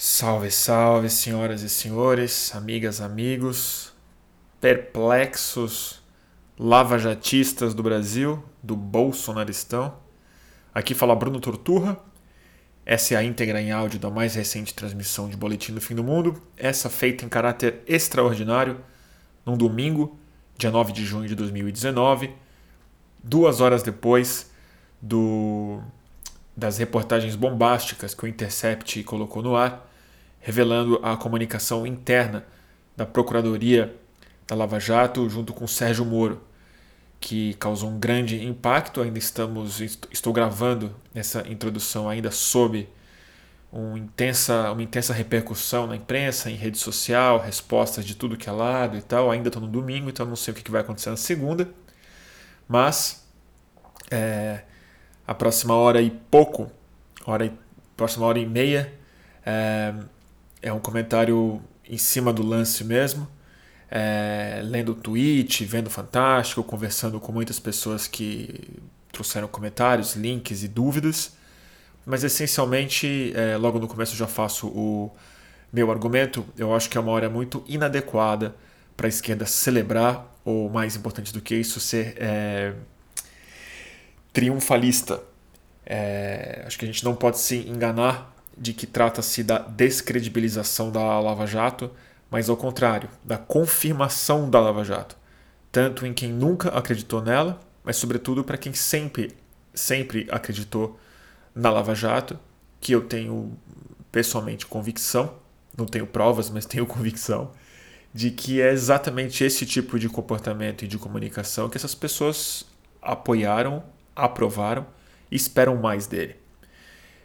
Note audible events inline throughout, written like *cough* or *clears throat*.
Salve, salve, senhoras e senhores, amigas, amigos, perplexos, lavajatistas do Brasil, do bolsonaristão. Aqui fala Bruno Torturra. Essa é a íntegra em áudio da mais recente transmissão de Boletim do Fim do Mundo, essa feita em caráter extraordinário, num domingo, dia 9 de junho de 2019, duas horas depois do das reportagens bombásticas que o Intercept colocou no ar, revelando a comunicação interna da Procuradoria da Lava Jato junto com Sérgio Moro, que causou um grande impacto. Ainda estamos, estou gravando essa introdução ainda sob uma intensa, uma intensa repercussão na imprensa, em rede social, respostas de tudo que é lado e tal. Ainda estou no domingo, então não sei o que vai acontecer na segunda. Mas é, a próxima hora e pouco, hora e, próxima hora e meia, é, é um comentário em cima do lance mesmo, é, lendo o tweet, vendo Fantástico, conversando com muitas pessoas que trouxeram comentários, links e dúvidas. Mas essencialmente, é, logo no começo eu já faço o meu argumento. Eu acho que é uma hora muito inadequada para a esquerda celebrar, ou mais importante do que isso, ser é, triunfalista. É, acho que a gente não pode se enganar de que trata-se da descredibilização da Lava Jato, mas ao contrário, da confirmação da Lava Jato, tanto em quem nunca acreditou nela, mas sobretudo para quem sempre, sempre acreditou na Lava Jato, que eu tenho pessoalmente convicção, não tenho provas, mas tenho *laughs* convicção de que é exatamente esse tipo de comportamento e de comunicação que essas pessoas apoiaram, aprovaram e esperam mais dele.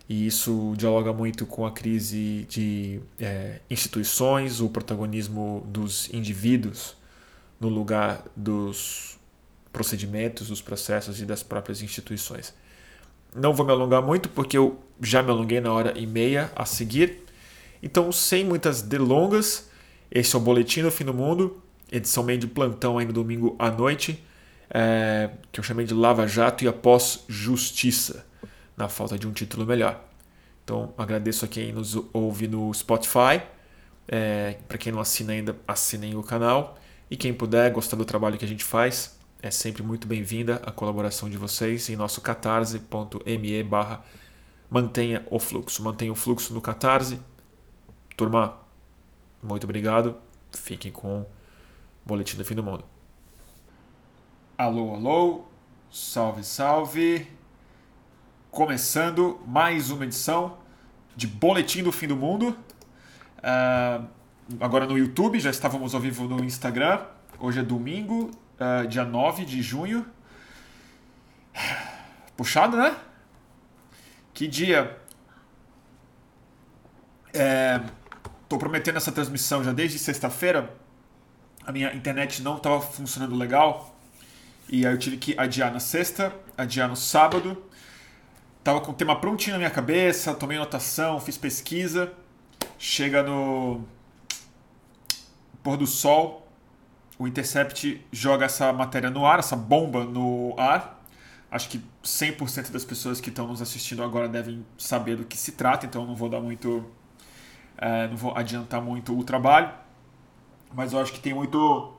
E isso dialoga muito com a crise de é, instituições, o protagonismo dos indivíduos no lugar dos procedimentos, dos processos e das próprias instituições. Não vou me alongar muito porque eu já me alonguei na hora e meia a seguir. Então, sem muitas delongas, esse é o Boletim do Fim do Mundo, edição meio de plantão aí no domingo à noite, é, que eu chamei de Lava Jato e após Justiça na falta de um título melhor. Então agradeço a quem nos ouve no Spotify. É, Para quem não assina ainda, assinem o canal. E quem puder gostar do trabalho que a gente faz, é sempre muito bem-vinda a colaboração de vocês em nosso catarse.me barra mantenha o fluxo. Mantenha o fluxo no Catarse. Turma, muito obrigado. Fiquem com o Boletim do Fim do Mundo. Alô, alô. Salve, salve começando mais uma edição de Boletim do Fim do Mundo. Uh, agora no YouTube, já estávamos ao vivo no Instagram. Hoje é domingo, uh, dia 9 de junho. Puxado, né? Que dia. Estou é, prometendo essa transmissão já desde sexta-feira. A minha internet não estava funcionando legal. E aí eu tive que adiar na sexta, adiar no sábado Tava com o tema prontinho na minha cabeça, tomei notação, fiz pesquisa. Chega no pôr do sol, o Intercept joga essa matéria no ar, essa bomba no ar. Acho que 100% das pessoas que estão nos assistindo agora devem saber do que se trata, então não vou dar muito. É, não vou adiantar muito o trabalho. Mas eu acho que tem muito.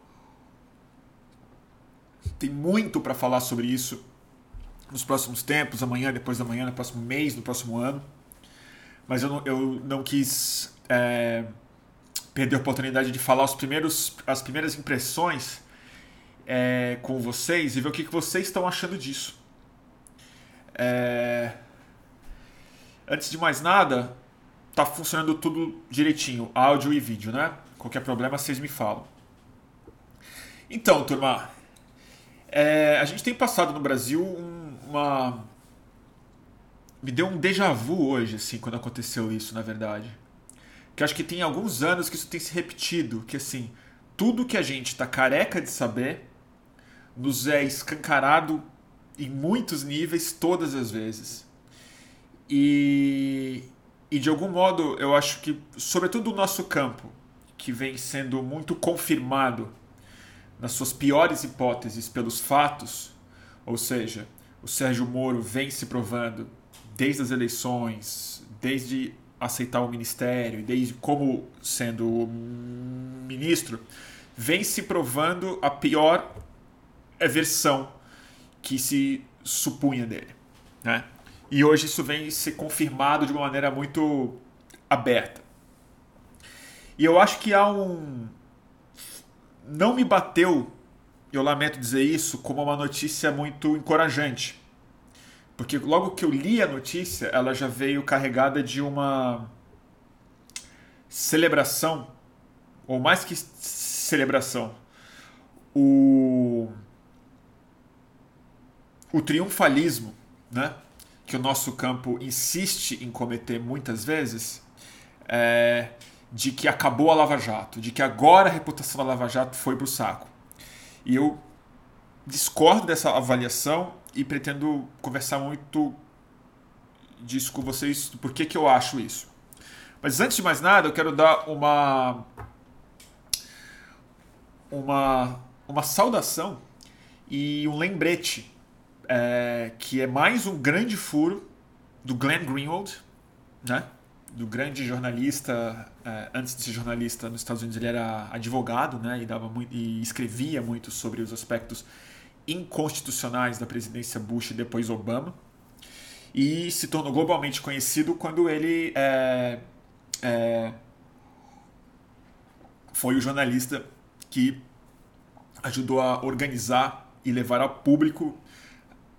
Tem muito para falar sobre isso nos próximos tempos, amanhã, depois da manhã, no próximo mês, no próximo ano. Mas eu não, eu não quis é, perder a oportunidade de falar os primeiros, as primeiras impressões é, com vocês e ver o que, que vocês estão achando disso. É, antes de mais nada, tá funcionando tudo direitinho, áudio e vídeo, né? Qualquer problema vocês me falam. Então, turma, é, a gente tem passado no Brasil um uma. Me deu um déjà vu hoje, assim, quando aconteceu isso, na verdade. Que acho que tem alguns anos que isso tem se repetido. Que assim, tudo que a gente está careca de saber nos é escancarado em muitos níveis, todas as vezes. E, e de algum modo, eu acho que, sobretudo o nosso campo, que vem sendo muito confirmado nas suas piores hipóteses pelos fatos, ou seja, o Sérgio Moro vem se provando desde as eleições, desde aceitar o ministério, desde como sendo ministro, vem se provando a pior versão que se supunha dele. Né? E hoje isso vem ser confirmado de uma maneira muito aberta. E eu acho que há um. Não me bateu, eu lamento dizer isso, como uma notícia muito encorajante. Porque logo que eu li a notícia, ela já veio carregada de uma celebração, ou mais que celebração, o, o triunfalismo, né? que o nosso campo insiste em cometer muitas vezes, é, de que acabou a Lava Jato, de que agora a reputação da Lava Jato foi para o saco. E eu discordo dessa avaliação e pretendo conversar muito disso com vocês, do porquê que eu acho isso. Mas antes de mais nada, eu quero dar uma uma uma saudação e um lembrete é, que é mais um grande furo do Glenn Greenwald, né? Do grande jornalista, é, antes de ser jornalista nos Estados Unidos ele era advogado né? e, dava muito, e escrevia muito sobre os aspectos inconstitucionais da presidência Bush e depois Obama e se tornou globalmente conhecido quando ele é, é, foi o jornalista que ajudou a organizar e levar ao público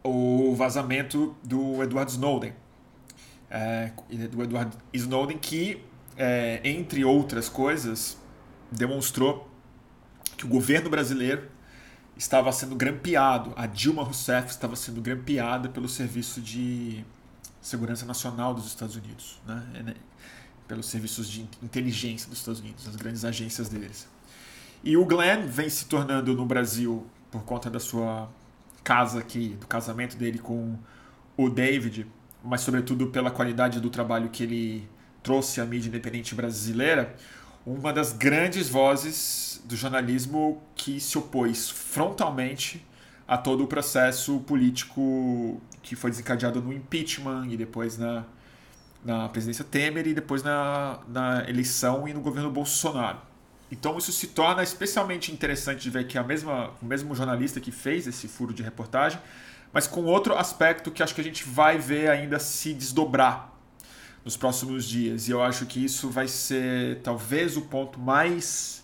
o vazamento do Edward Snowden. É, do Edward Snowden, que, é, entre outras coisas, demonstrou que o governo brasileiro estava sendo grampeado, a Dilma Rousseff estava sendo grampeada pelo Serviço de Segurança Nacional dos Estados Unidos, né? É, né? pelos serviços de inteligência dos Estados Unidos, as grandes agências deles. E o Glenn vem se tornando no Brasil, por conta da sua casa aqui, do casamento dele com o David, mas sobretudo pela qualidade do trabalho que ele trouxe à mídia independente brasileira, uma das grandes vozes do jornalismo que se opôs frontalmente a todo o processo político que foi desencadeado no impeachment e depois na, na presidência Temer e depois na, na eleição e no governo Bolsonaro. Então isso se torna especialmente interessante de ver que a mesma, o mesmo jornalista que fez esse furo de reportagem, mas com outro aspecto que acho que a gente vai ver ainda se desdobrar nos próximos dias. E eu acho que isso vai ser talvez o ponto mais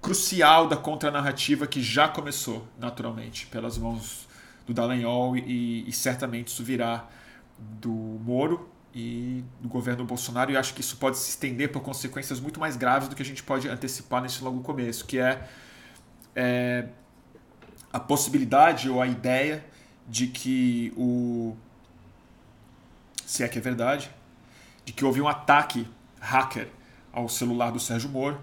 crucial da contranarrativa que já começou, naturalmente, pelas mãos do Dallagnol e, e certamente isso virá do Moro e do governo Bolsonaro, e acho que isso pode se estender por consequências muito mais graves do que a gente pode antecipar nesse logo começo, que é, é a possibilidade ou a ideia de que o. Se é que é verdade, de que houve um ataque hacker ao celular do Sérgio Moro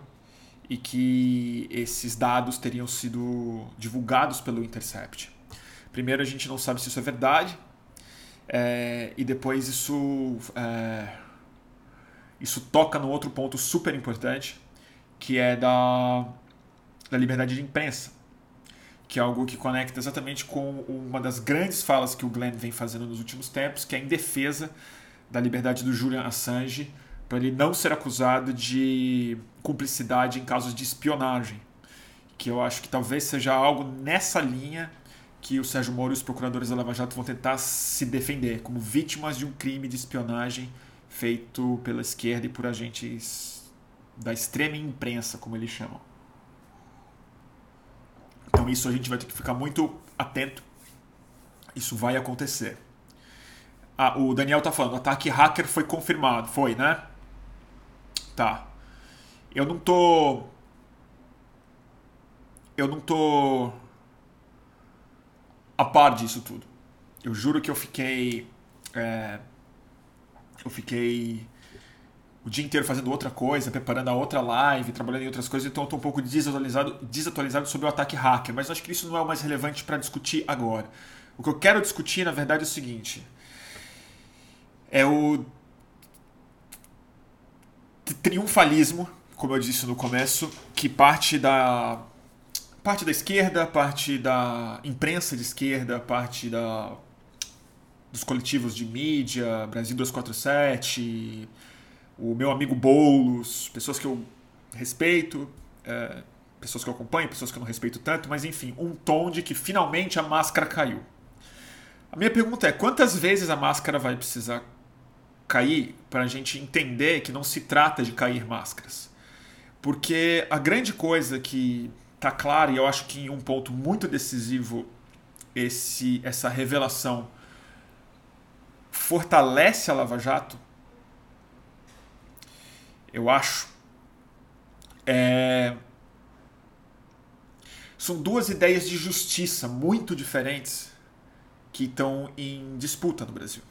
e que esses dados teriam sido divulgados pelo Intercept. Primeiro, a gente não sabe se isso é verdade, é, e depois isso, é, isso toca no outro ponto super importante, que é da, da liberdade de imprensa, que é algo que conecta exatamente com uma das grandes falas que o Glenn vem fazendo nos últimos tempos, que é em defesa da liberdade do Julian Assange, para ele não ser acusado de cumplicidade em casos de espionagem, que eu acho que talvez seja algo nessa linha que o Sérgio Moro e os procuradores da Lava Jato vão tentar se defender como vítimas de um crime de espionagem feito pela esquerda e por agentes da extrema imprensa, como eles chamam. Então isso a gente vai ter que ficar muito atento. Isso vai acontecer. Ah, o Daniel tá falando, ataque hacker foi confirmado. Foi, né? Tá. Eu não tô. Eu não tô a par disso tudo. Eu juro que eu fiquei. É, eu fiquei o dia inteiro fazendo outra coisa, preparando a outra live, trabalhando em outras coisas, então eu estou um pouco desatualizado, desatualizado sobre o ataque hacker, mas acho que isso não é o mais relevante para discutir agora. O que eu quero discutir, na verdade, é o seguinte: é o triunfalismo, como eu disse no começo, que parte da parte da esquerda, parte da imprensa de esquerda, parte da, dos coletivos de mídia, Brasil 247, o meu amigo Boulos, pessoas que eu respeito, é, pessoas que eu acompanho, pessoas que eu não respeito tanto, mas enfim, um tom de que finalmente a máscara caiu. A minha pergunta é: quantas vezes a máscara vai precisar cair para a gente entender que não se trata de cair máscaras? Porque a grande coisa que está clara, e eu acho que em um ponto muito decisivo esse, essa revelação fortalece a Lava Jato, eu acho, é... são duas ideias de justiça muito diferentes que estão em disputa no Brasil.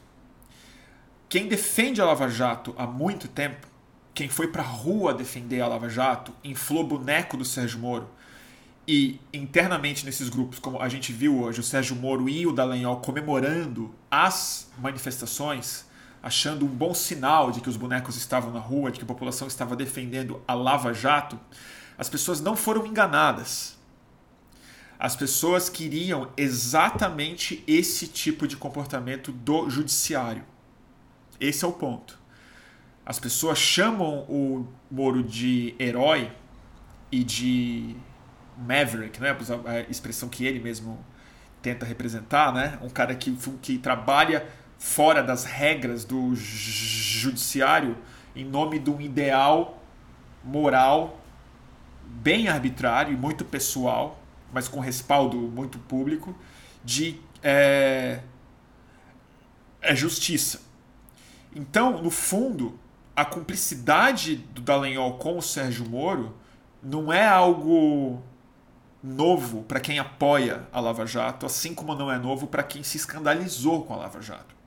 Quem defende a Lava Jato há muito tempo, quem foi para a rua defender a Lava Jato, inflou boneco do Sérgio Moro, e internamente nesses grupos, como a gente viu hoje, o Sérgio Moro e o Dallagnol comemorando as manifestações, achando um bom sinal de que os bonecos estavam na rua, de que a população estava defendendo a Lava Jato, as pessoas não foram enganadas. As pessoas queriam exatamente esse tipo de comportamento do judiciário. Esse é o ponto. As pessoas chamam o Moro de herói e de maverick, né? a expressão que ele mesmo tenta representar, né? um cara que, que trabalha fora das regras do judiciário em nome de um ideal moral bem arbitrário e muito pessoal, mas com respaldo muito público, de é, é justiça. Então, no fundo, a cumplicidade do Dallagnol com o Sérgio Moro não é algo novo para quem apoia a Lava Jato, assim como não é novo para quem se escandalizou com a Lava Jato.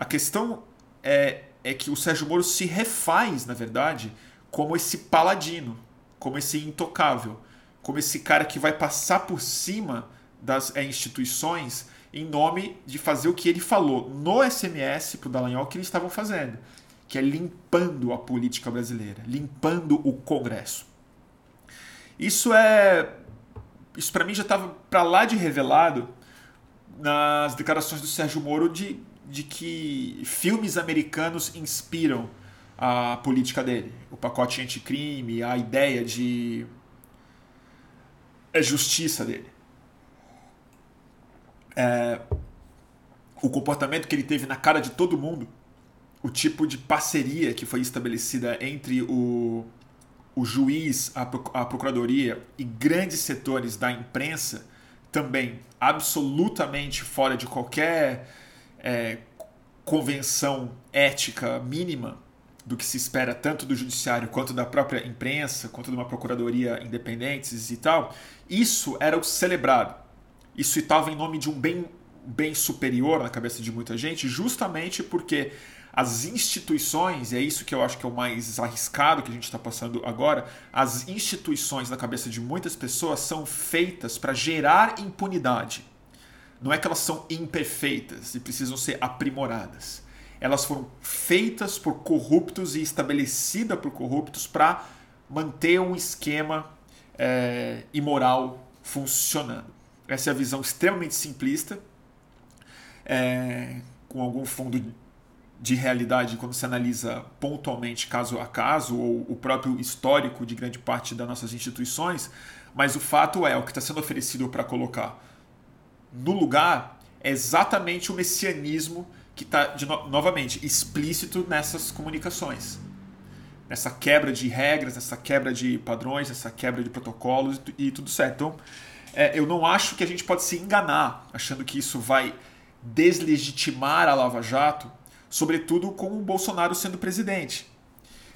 A questão é, é que o Sérgio Moro se refaz, na verdade, como esse paladino, como esse intocável, como esse cara que vai passar por cima das é, instituições em nome de fazer o que ele falou no SMS para o Dallagnol que eles estavam fazendo, que é limpando a política brasileira, limpando o Congresso. Isso é. Isso para mim já estava para lá de revelado nas declarações do Sérgio Moro de, de que filmes americanos inspiram a política dele. O pacote anticrime, a ideia de é justiça dele. É, o comportamento que ele teve na cara de todo mundo, o tipo de parceria que foi estabelecida entre o o juiz, a, a procuradoria e grandes setores da imprensa também absolutamente fora de qualquer é, convenção ética mínima do que se espera tanto do judiciário quanto da própria imprensa, quanto de uma procuradoria independentes e tal, isso era o celebrado. Isso estava em nome de um bem, bem superior na cabeça de muita gente, justamente porque as instituições, e é isso que eu acho que é o mais arriscado que a gente está passando agora, as instituições na cabeça de muitas pessoas são feitas para gerar impunidade. Não é que elas são imperfeitas e precisam ser aprimoradas. Elas foram feitas por corruptos e estabelecidas por corruptos para manter um esquema é, imoral funcionando. Essa é a visão extremamente simplista, é, com algum fundo de realidade quando se analisa pontualmente caso a caso ou o próprio histórico de grande parte das nossas instituições, mas o fato é o que está sendo oferecido para colocar no lugar é exatamente o messianismo que está no novamente explícito nessas comunicações, nessa quebra de regras, nessa quebra de padrões, nessa quebra de protocolos e tudo certo. Então, é, eu não acho que a gente pode se enganar achando que isso vai deslegitimar a Lava Jato sobretudo com o Bolsonaro sendo presidente.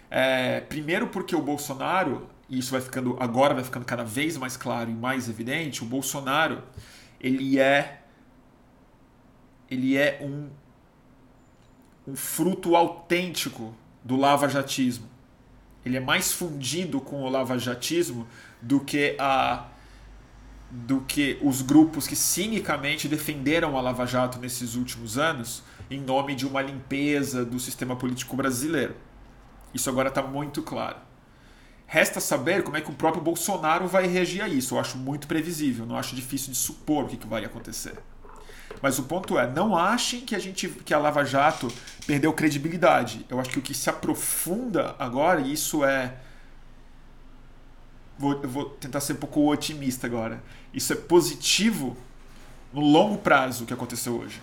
É, primeiro porque o Bolsonaro, e isso vai ficando agora vai ficando cada vez mais claro e mais evidente, o Bolsonaro ele é ele é um um fruto autêntico do lavajatismo. Ele é mais fundido com o lavajatismo do que a do que os grupos que cinicamente defenderam a Lava Jato nesses últimos anos em nome de uma limpeza do sistema político brasileiro. Isso agora está muito claro. Resta saber como é que o próprio Bolsonaro vai reagir a isso. Eu acho muito previsível, não acho difícil de supor o que, que vai acontecer. Mas o ponto é, não achem que a gente que a Lava Jato perdeu credibilidade. Eu acho que o que se aprofunda agora, e isso é vou, vou tentar ser um pouco otimista agora. Isso é positivo no longo prazo que aconteceu hoje.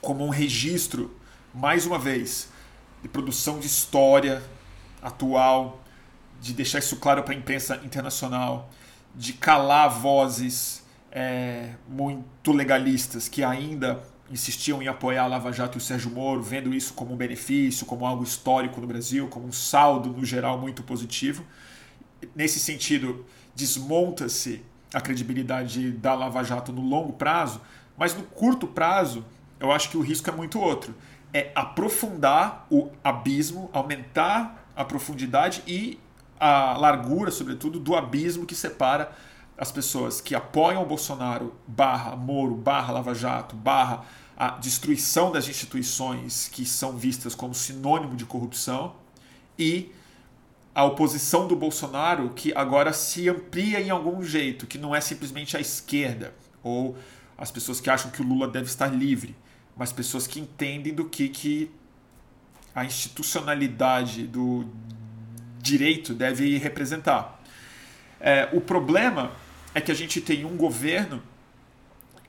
Como um registro, mais uma vez, de produção de história atual, de deixar isso claro para a imprensa internacional, de calar vozes é, muito legalistas que ainda insistiam em apoiar a Lava Jato e o Sérgio Moro, vendo isso como um benefício, como algo histórico no Brasil, como um saldo no geral muito positivo. Nesse sentido, desmonta-se a credibilidade da Lava Jato no longo prazo, mas no curto prazo, eu acho que o risco é muito outro. É aprofundar o abismo, aumentar a profundidade e a largura, sobretudo, do abismo que separa as pessoas que apoiam o Bolsonaro, barra Moro, barra Lava Jato, barra a destruição das instituições que são vistas como sinônimo de corrupção, e a oposição do Bolsonaro que agora se amplia em algum jeito, que não é simplesmente a esquerda ou as pessoas que acham que o Lula deve estar livre, mas pessoas que entendem do que, que a institucionalidade do direito deve representar. É, o problema é que a gente tem um governo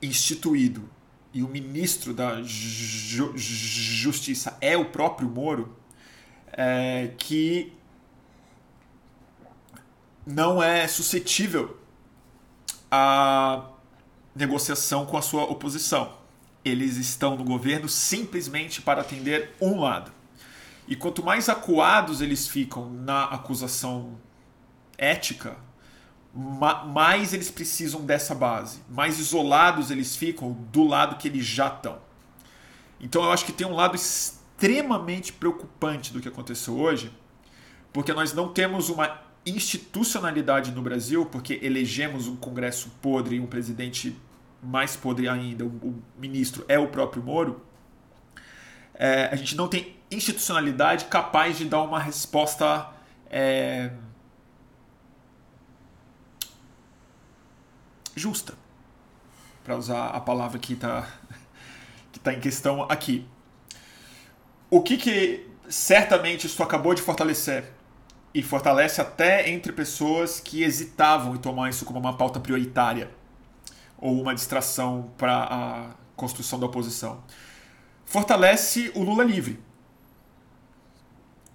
instituído e o ministro da ju Justiça é o próprio Moro, é, que não é suscetível à negociação com a sua oposição. Eles estão no governo simplesmente para atender um lado. E quanto mais acuados eles ficam na acusação ética, mais eles precisam dessa base, mais isolados eles ficam do lado que eles já estão. Então eu acho que tem um lado extremamente preocupante do que aconteceu hoje, porque nós não temos uma institucionalidade no Brasil, porque elegemos um Congresso podre e um presidente mais podre ainda, o ministro é o próprio Moro, é, a gente não tem institucionalidade capaz de dar uma resposta é, justa, para usar a palavra que está *laughs* que tá em questão aqui. O que, que certamente isso acabou de fortalecer e fortalece até entre pessoas que hesitavam em tomar isso como uma pauta prioritária ou uma distração para a construção da oposição. Fortalece o Lula livre.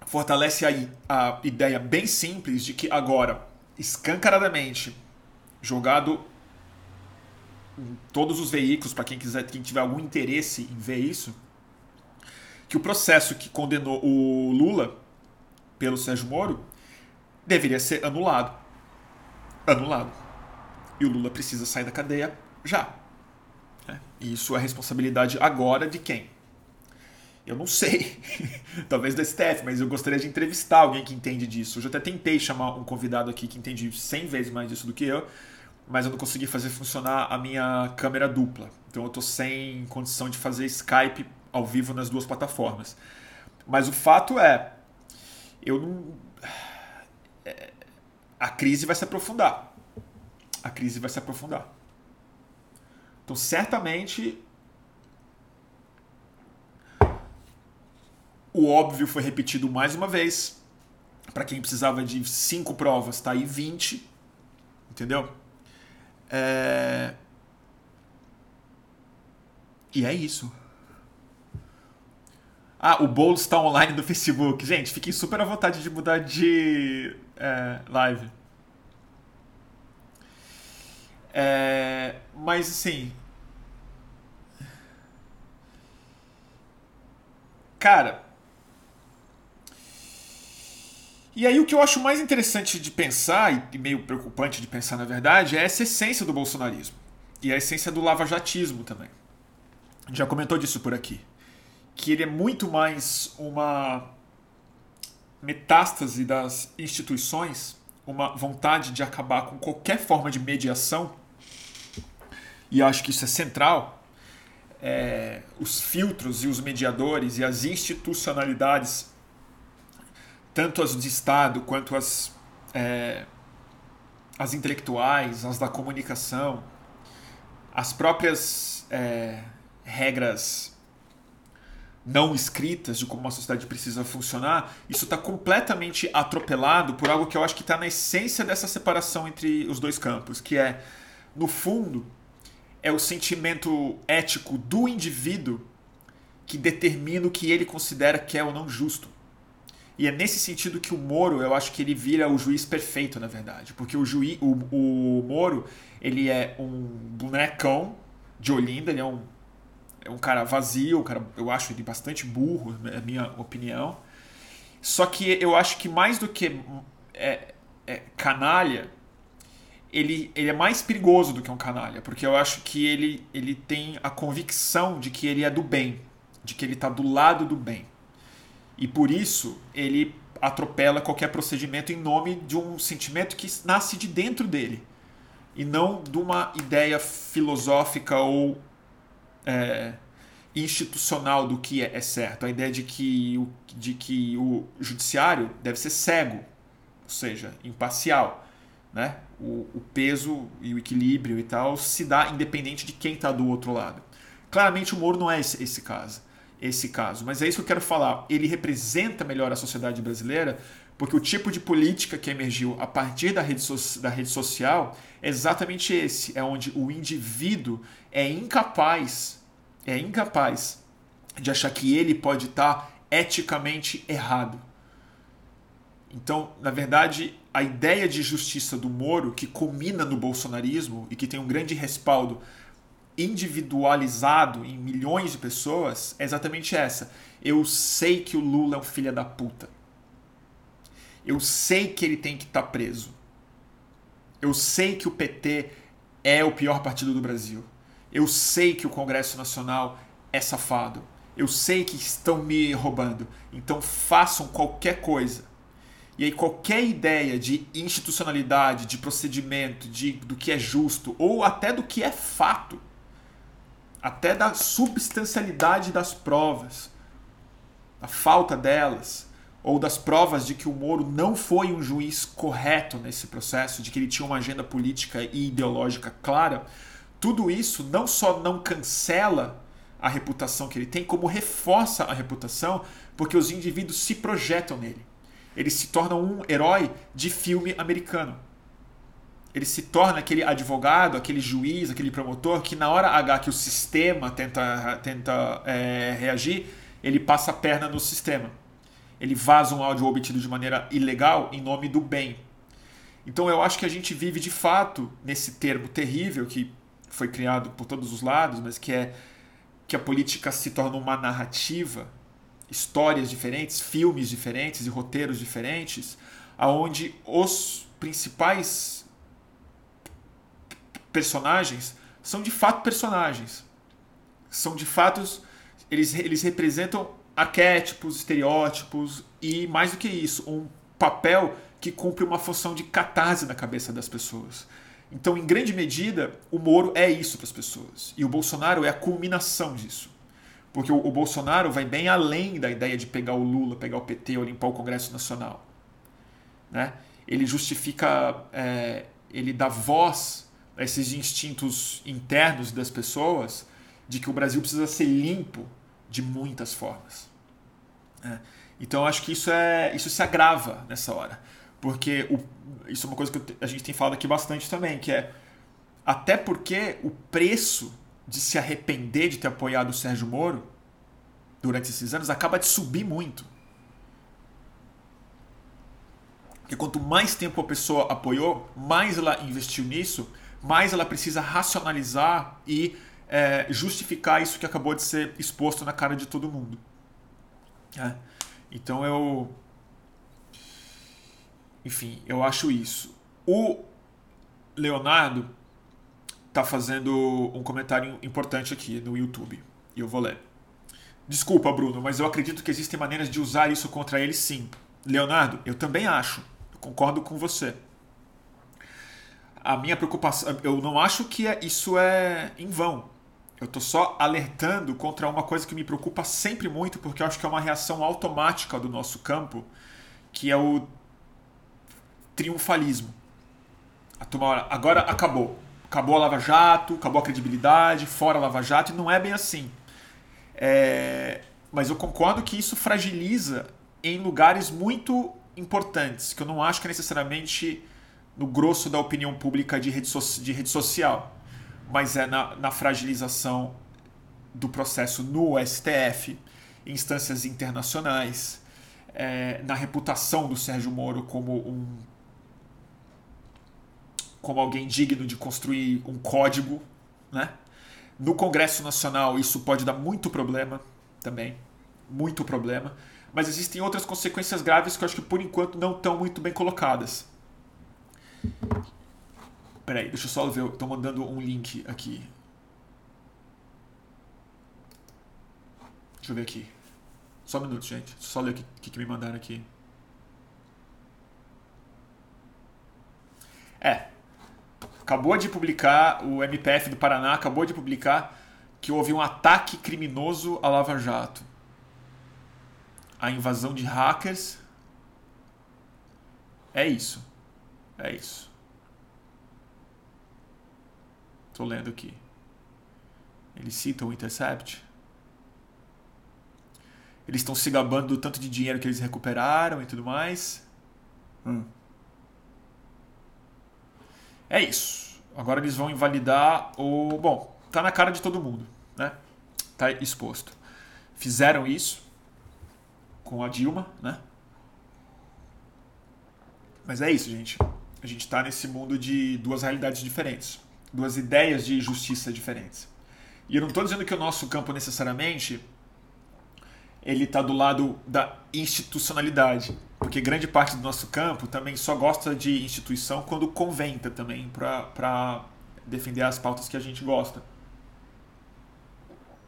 Fortalece a, a ideia bem simples de que agora, escancaradamente, jogado em todos os veículos, para quem quiser, quem tiver algum interesse em ver isso, que o processo que condenou o Lula pelo Sérgio Moro deveria ser anulado. Anulado. E o Lula precisa sair da cadeia já. É. E isso é responsabilidade agora de quem? Eu não sei. *laughs* Talvez do STF, mas eu gostaria de entrevistar alguém que entende disso. Eu já até tentei chamar um convidado aqui que entende 100 vezes mais disso do que eu, mas eu não consegui fazer funcionar a minha câmera dupla. Então eu estou sem condição de fazer Skype ao vivo nas duas plataformas. Mas o fato é, eu não a crise vai se aprofundar. A crise vai se aprofundar. Então, certamente, o óbvio foi repetido mais uma vez. Para quem precisava de cinco provas, está aí 20. Entendeu? É... E é isso. Ah, o Boulos está online no Facebook. Gente, fiquem super à vontade de mudar de é, live. É, mas assim. Cara. E aí o que eu acho mais interessante de pensar, e meio preocupante de pensar na verdade, é essa essência do bolsonarismo. E a essência do lavajatismo também. Já comentou disso por aqui que ele é muito mais uma metástase das instituições, uma vontade de acabar com qualquer forma de mediação, e acho que isso é central. É, os filtros e os mediadores e as institucionalidades, tanto as de Estado quanto as, é, as intelectuais, as da comunicação, as próprias é, regras não escritas de como uma sociedade precisa funcionar, isso está completamente atropelado por algo que eu acho que está na essência dessa separação entre os dois campos, que é, no fundo, é o sentimento ético do indivíduo que determina o que ele considera que é ou não justo. E é nesse sentido que o Moro, eu acho que ele vira o juiz perfeito, na verdade. Porque o, juiz, o, o Moro, ele é um bonecão de Olinda, ele é um é um cara vazio, um cara, eu acho ele bastante burro, é a minha opinião. Só que eu acho que mais do que é, é, canalha, ele, ele é mais perigoso do que um canalha, porque eu acho que ele, ele tem a convicção de que ele é do bem, de que ele está do lado do bem. E por isso ele atropela qualquer procedimento em nome de um sentimento que nasce de dentro dele e não de uma ideia filosófica ou é, institucional do que é, é, certo, a ideia de que, o, de que o judiciário deve ser cego, ou seja, imparcial. Né? O, o peso e o equilíbrio e tal se dá independente de quem está do outro lado. Claramente o Moro não é esse, esse caso, esse caso, mas é isso que eu quero falar. Ele representa melhor a sociedade brasileira porque o tipo de política que emergiu a partir da rede, so da rede social é exatamente esse: é onde o indivíduo é incapaz, é incapaz de achar que ele pode estar eticamente errado. Então, na verdade, a ideia de justiça do Moro, que culmina no bolsonarismo e que tem um grande respaldo individualizado em milhões de pessoas, é exatamente essa. Eu sei que o Lula é um filho da puta. Eu sei que ele tem que estar tá preso. Eu sei que o PT é o pior partido do Brasil. Eu sei que o Congresso Nacional é safado. Eu sei que estão me roubando. Então façam qualquer coisa. E aí qualquer ideia de institucionalidade, de procedimento, de do que é justo ou até do que é fato, até da substancialidade das provas, a falta delas, ou das provas de que o Moro não foi um juiz correto nesse processo, de que ele tinha uma agenda política e ideológica clara, tudo isso não só não cancela a reputação que ele tem, como reforça a reputação, porque os indivíduos se projetam nele. Ele se torna um herói de filme americano. Ele se torna aquele advogado, aquele juiz, aquele promotor que na hora H que o sistema tenta, tenta é, reagir, ele passa a perna no sistema ele vaza um áudio obtido de maneira ilegal em nome do bem. Então eu acho que a gente vive de fato nesse termo terrível que foi criado por todos os lados, mas que é que a política se torna uma narrativa, histórias diferentes, filmes diferentes e roteiros diferentes, aonde os principais personagens são de fato personagens. São de fato eles, eles representam arquétipos, estereótipos e, mais do que isso, um papel que cumpre uma função de catarse na cabeça das pessoas. Então, em grande medida, o Moro é isso para as pessoas. E o Bolsonaro é a culminação disso. Porque o, o, Bolsonaro vai bem além da ideia de pegar o Lula, pegar o PT ou limpar o Congresso Nacional. Né? Ele justifica, é, ele dá voz esses instintos internos das pessoas de que o Brasil precisa ser limpo de muitas formas. É. Então acho que isso é isso se agrava nessa hora, porque o, isso é uma coisa que a gente tem falado aqui bastante também, que é até porque o preço de se arrepender de ter apoiado o Sérgio Moro durante esses anos acaba de subir muito. Porque quanto mais tempo a pessoa apoiou, mais ela investiu nisso, mais ela precisa racionalizar e é, justificar isso que acabou de ser exposto na cara de todo mundo. É. Então eu. Enfim, eu acho isso. O Leonardo tá fazendo um comentário importante aqui no YouTube. E eu vou ler. Desculpa, Bruno, mas eu acredito que existem maneiras de usar isso contra ele sim. Leonardo, eu também acho. Eu concordo com você. A minha preocupação. Eu não acho que é, isso é em vão. Eu estou só alertando contra uma coisa que me preocupa sempre muito, porque eu acho que é uma reação automática do nosso campo, que é o triunfalismo. A turma, agora acabou. acabou a Lava Jato, acabou a credibilidade, fora a Lava Jato, e não é bem assim. É, mas eu concordo que isso fragiliza em lugares muito importantes, que eu não acho que é necessariamente no grosso da opinião pública de rede, so de rede social, mas é na, na fragilização do processo no STF, instâncias internacionais, é, na reputação do Sérgio Moro como um como alguém digno de construir um código, né? No Congresso Nacional isso pode dar muito problema também, muito problema, mas existem outras consequências graves que eu acho que por enquanto não estão muito bem colocadas. Peraí, deixa eu só ver, estou mandando um link aqui. Deixa eu ver aqui. Só um minuto, gente. Só ler o que, que, me mandaram aqui. É. Acabou de publicar, o MPF do Paraná acabou de publicar que houve um ataque criminoso à Lava Jato. A invasão de hackers. É isso. É isso. Estou lendo aqui. Eles citam o Intercept. Eles estão se gabando do tanto de dinheiro que eles recuperaram e tudo mais. Hum. É isso. Agora eles vão invalidar o. Bom, tá na cara de todo mundo, né? Tá exposto. Fizeram isso com a Dilma, né? Mas é isso, gente. A gente está nesse mundo de duas realidades diferentes, duas ideias de justiça diferentes. E eu não estou dizendo que o nosso campo necessariamente ele está do lado da institucionalidade, porque grande parte do nosso campo também só gosta de instituição quando convém também para defender as pautas que a gente gosta.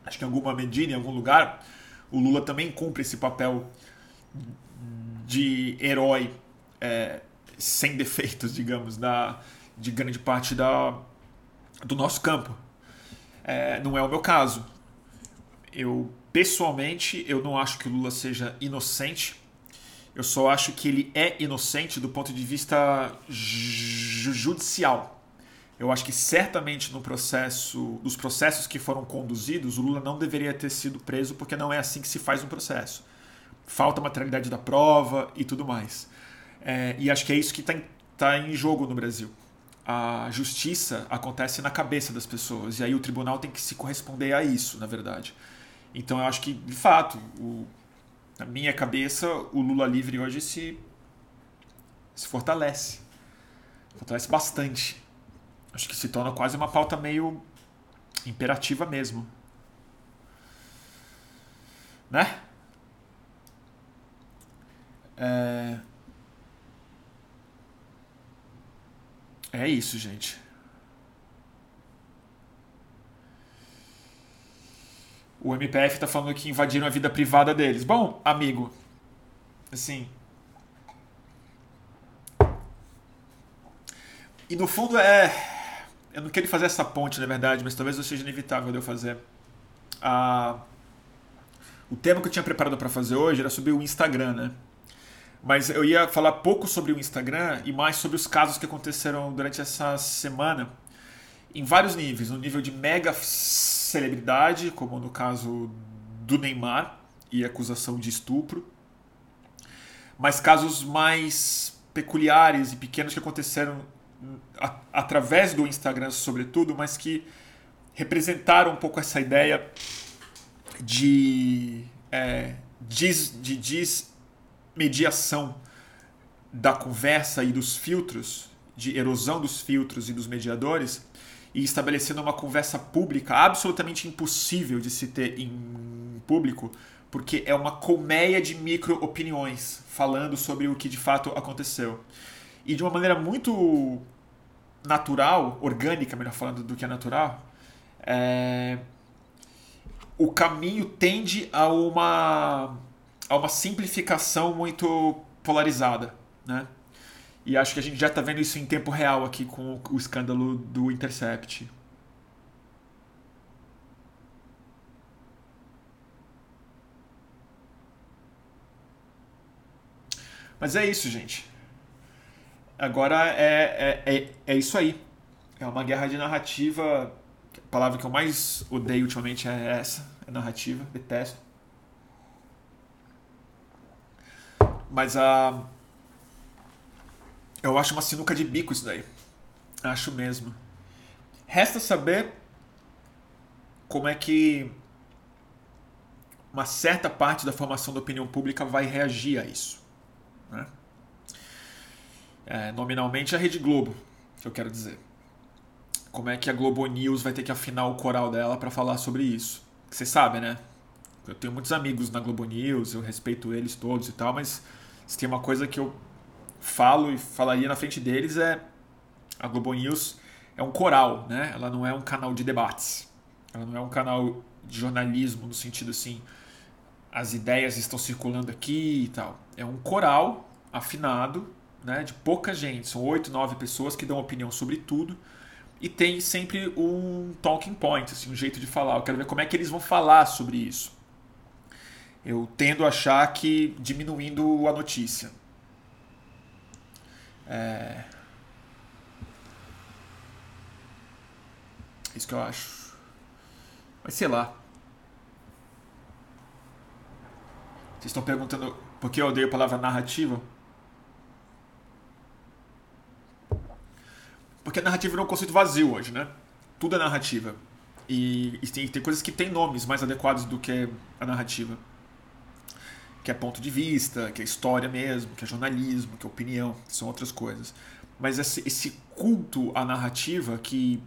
Acho que em alguma medida, em algum lugar, o Lula também cumpre esse papel de herói é, sem defeitos, digamos, da, de grande parte da, do nosso campo. É, não é o meu caso. Eu Pessoalmente, eu não acho que o Lula seja inocente. Eu só acho que ele é inocente do ponto de vista judicial. Eu acho que certamente no processo, nos processos que foram conduzidos, o Lula não deveria ter sido preso porque não é assim que se faz um processo. Falta materialidade da prova e tudo mais. É, e acho que é isso que está em, tá em jogo no Brasil. A justiça acontece na cabeça das pessoas e aí o tribunal tem que se corresponder a isso, na verdade. Então eu acho que, de fato, o, na minha cabeça, o Lula livre hoje se, se fortalece. Fortalece bastante. Acho que se torna quase uma pauta meio imperativa mesmo. Né? É... É isso, gente. o MPF está falando que invadiram a vida privada deles. Bom, amigo, assim. E no fundo é. Eu não queria fazer essa ponte, na verdade, mas talvez seja inevitável de eu fazer. Ah, o tema que eu tinha preparado para fazer hoje era sobre o Instagram, né? Mas eu ia falar pouco sobre o Instagram e mais sobre os casos que aconteceram durante essa semana em vários níveis. No nível de mega celebridade, como no caso do Neymar e acusação de estupro, mas casos mais peculiares e pequenos que aconteceram através do Instagram, sobretudo, mas que representaram um pouco essa ideia de, é, des, de desmediação da conversa e dos filtros, de erosão dos filtros e dos mediadores, e estabelecendo uma conversa pública absolutamente impossível de se ter em público, porque é uma colmeia de micro-opiniões falando sobre o que de fato aconteceu. E de uma maneira muito natural, orgânica, melhor falando do que é natural, é... o caminho tende a uma, a uma simplificação muito polarizada, né? E acho que a gente já está vendo isso em tempo real aqui com o escândalo do Intercept. Mas é isso, gente. Agora é, é, é, é isso aí. É uma guerra de narrativa. A palavra que eu mais odeio ultimamente é essa, é narrativa, detesto. Mas a. Eu acho uma sinuca de bico isso daí. Acho mesmo. Resta saber como é que uma certa parte da formação da opinião pública vai reagir a isso. Né? É, nominalmente a Rede Globo, que eu quero dizer. Como é que a Globo News vai ter que afinar o coral dela para falar sobre isso? Você sabe, né? Eu tenho muitos amigos na Globo News, eu respeito eles todos e tal, mas se tem uma coisa que eu falo e falaria na frente deles é a Globo News é um coral, né? Ela não é um canal de debates. Ela não é um canal de jornalismo no sentido assim, as ideias estão circulando aqui e tal. É um coral afinado, né, de pouca gente, são oito, nove pessoas que dão opinião sobre tudo e tem sempre um talking point, assim, um jeito de falar. Eu quero ver como é que eles vão falar sobre isso. Eu tendo a achar que diminuindo a notícia. É... Isso que eu acho. Mas sei lá. Vocês estão perguntando por que eu odeio a palavra narrativa? Porque a narrativa é um conceito vazio hoje, né? Tudo é narrativa. E, e tem, tem coisas que têm nomes mais adequados do que a narrativa. Que é ponto de vista, que é história mesmo, que é jornalismo, que é opinião, que são outras coisas. Mas esse, culto à narrativa que.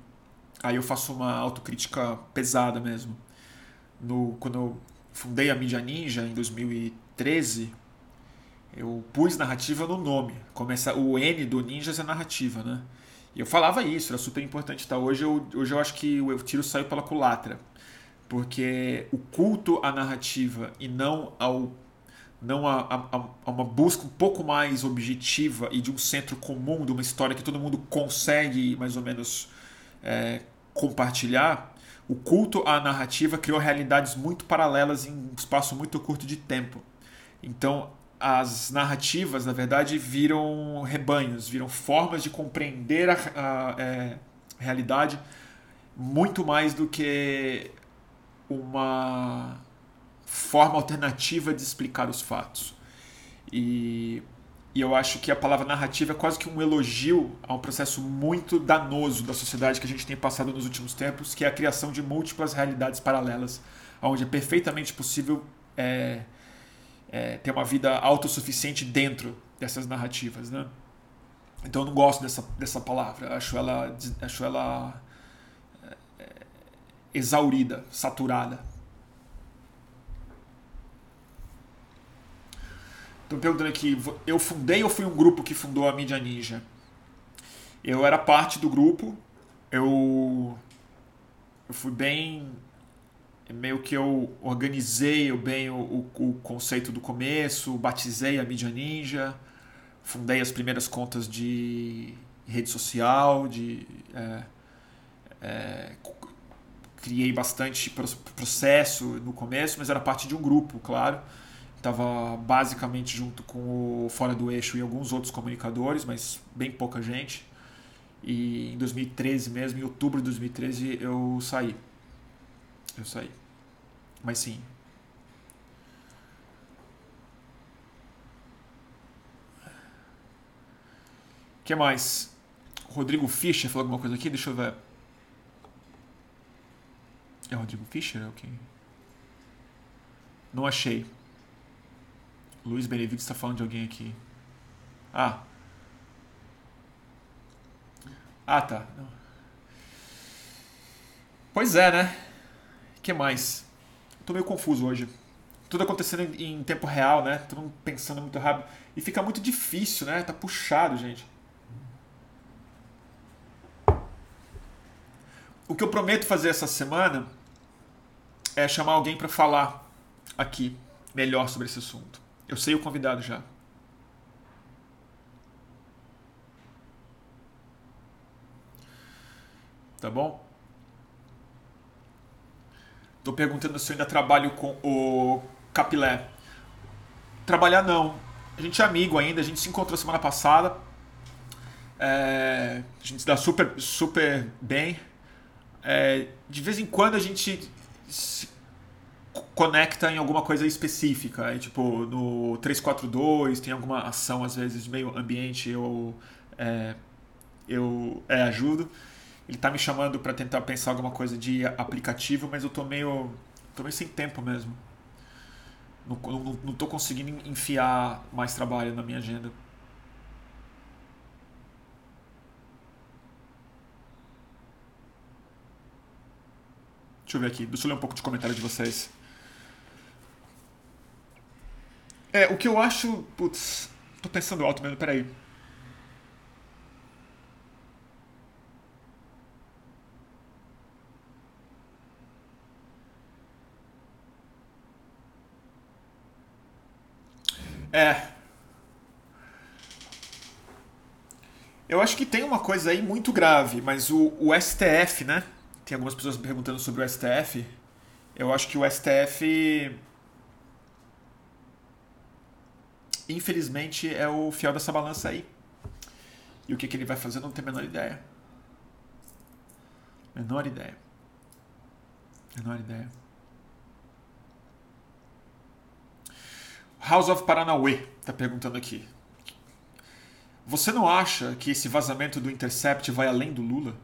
Aí eu faço uma autocrítica pesada mesmo. No, quando eu fundei a Mídia Ninja em 2013, eu pus narrativa no nome. Começa, o N do Ninjas é narrativa, né? E eu falava isso, era super importante. Tá? Hoje, eu, hoje eu acho que o tiro saiu pela culatra. Porque o culto à narrativa e não ao não a, a, a, uma busca um pouco mais objetiva e de um centro comum, de uma história que todo mundo consegue mais ou menos é, compartilhar, o culto à narrativa criou realidades muito paralelas em um espaço muito curto de tempo. Então, as narrativas, na verdade, viram rebanhos, viram formas de compreender a, a, é, realidade muito mais do que uma forma alternativa de explicar os fatos. E e eu acho que a palavra narrativa é quase que um elogio a um processo muito danoso da sociedade que a gente tem passado nos últimos tempos, que é a criação de múltiplas realidades paralelas, onde é perfeitamente possível é, é, ter uma vida autossuficiente dentro dessas narrativas. Né? Então eu não gosto dessa, dessa palavra, acho ela, acho ela é, exaurida, saturada. Estão perguntando aqui, eu fundei ou fui um grupo que fundou a Mídia Ninja? Eu era parte do grupo, eu, eu fui bem. Meio que eu organizei bem o, o, o conceito do começo, batizei a Mídia Ninja, fundei as primeiras contas de rede social, de. É, é, criei bastante processo no começo, mas era parte de um grupo, claro estava basicamente junto com o Fora do Eixo e alguns outros comunicadores, mas bem pouca gente. E em 2013 mesmo, em outubro de 2013, eu saí. Eu saí. Mas sim. O que mais? Rodrigo Fischer falou alguma coisa aqui? Deixa eu ver. É Rodrigo Fischer? É o? Não achei. Luiz Benevides está falando de alguém aqui. Ah. Ah, tá. Pois é, né? Que mais? Tô meio confuso hoje. Tudo acontecendo em tempo real, né? Todo mundo pensando muito rápido. E fica muito difícil, né? Tá puxado, gente. O que eu prometo fazer essa semana é chamar alguém para falar aqui melhor sobre esse assunto. Eu sei o convidado já. Tá bom? Tô perguntando se eu ainda trabalho com o Capilé. Trabalhar não. A gente é amigo ainda, a gente se encontrou semana passada. É, a gente se dá super, super bem. É, de vez em quando a gente se conecta em alguma coisa específica. Aí, tipo, no 342 tem alguma ação, às vezes, meio ambiente, eu, é, eu é, ajudo. Ele tá me chamando para tentar pensar alguma coisa de aplicativo, mas eu tô meio, tô meio sem tempo mesmo. Não, não, não tô conseguindo enfiar mais trabalho na minha agenda. Deixa eu ver aqui, deixa eu ler um pouco de comentário de vocês. É, o que eu acho. Putz, tô pensando alto mesmo, peraí. É. Eu acho que tem uma coisa aí muito grave, mas o, o STF, né? Tem algumas pessoas perguntando sobre o STF. Eu acho que o STF. Infelizmente é o fiel dessa balança aí. E o que, que ele vai fazer não tenho a menor ideia. Menor ideia. Menor ideia. House of Paranauê está perguntando aqui. Você não acha que esse vazamento do Intercept vai além do Lula?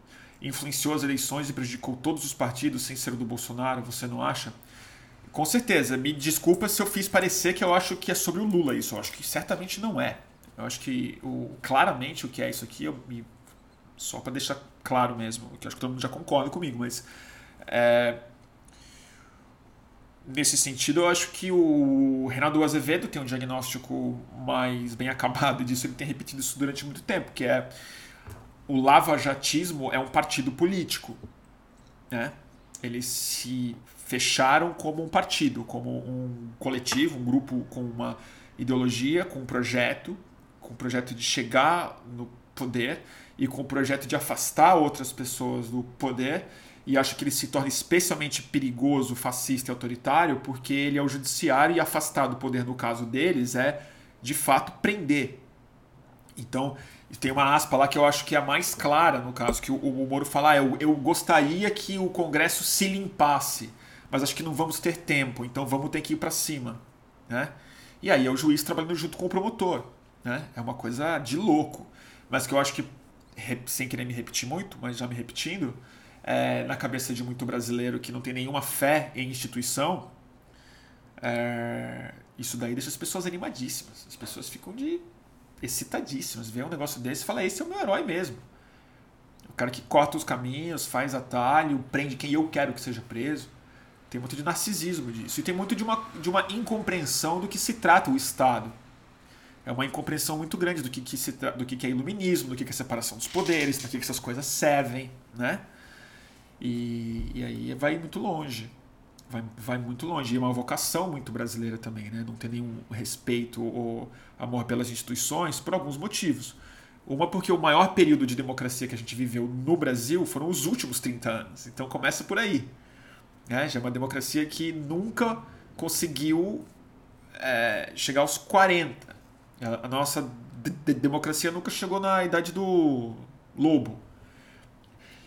Influenciou as eleições e prejudicou todos os partidos sem ser o do Bolsonaro, você não acha? Com certeza. Me desculpa se eu fiz parecer que eu acho que é sobre o Lula isso. Eu acho que certamente não é. Eu acho que o, claramente o que é isso aqui, me, só para deixar claro mesmo, que acho que todo mundo já concorda comigo, mas é, nesse sentido, eu acho que o Renato Azevedo tem um diagnóstico mais bem *laughs* acabado disso. Ele tem repetido isso durante muito tempo, que é o lava-jatismo é um partido político. Né? Eles se fecharam como um partido, como um coletivo, um grupo com uma ideologia, com um projeto, com um projeto de chegar no poder e com o um projeto de afastar outras pessoas do poder e acho que ele se torna especialmente perigoso, fascista e autoritário, porque ele é o judiciário e afastar do poder, no caso deles, é de fato prender. Então, tem uma aspa lá que eu acho que é a mais clara no caso, que o, o Moro fala: ah, eu, eu gostaria que o Congresso se limpasse, mas acho que não vamos ter tempo, então vamos ter que ir para cima. Né? E aí é o juiz trabalhando junto com o promotor. Né? É uma coisa de louco. Mas que eu acho que, sem querer me repetir muito, mas já me repetindo, é, na cabeça de muito brasileiro que não tem nenhuma fé em instituição, é, isso daí deixa as pessoas animadíssimas. As pessoas ficam de excitadíssimas. Vê um negócio desse e fala: esse é o meu herói mesmo. O cara que corta os caminhos, faz atalho, prende quem eu quero que seja preso. Tem muito de narcisismo disso. E tem muito de uma, de uma incompreensão do que se trata o Estado. É uma incompreensão muito grande do que, que, se, do que, que é iluminismo, do que, que é separação dos poderes, do que, que essas coisas servem. Né? E, e aí vai muito longe. Vai, vai muito longe. E é uma vocação muito brasileira também, né? Não tem nenhum respeito ou amor pelas instituições por alguns motivos. Uma porque o maior período de democracia que a gente viveu no Brasil foram os últimos 30 anos. Então começa por aí. Né? Já é uma democracia que nunca conseguiu é, chegar aos 40. A, nossa democracia nunca chegou na idade do lobo.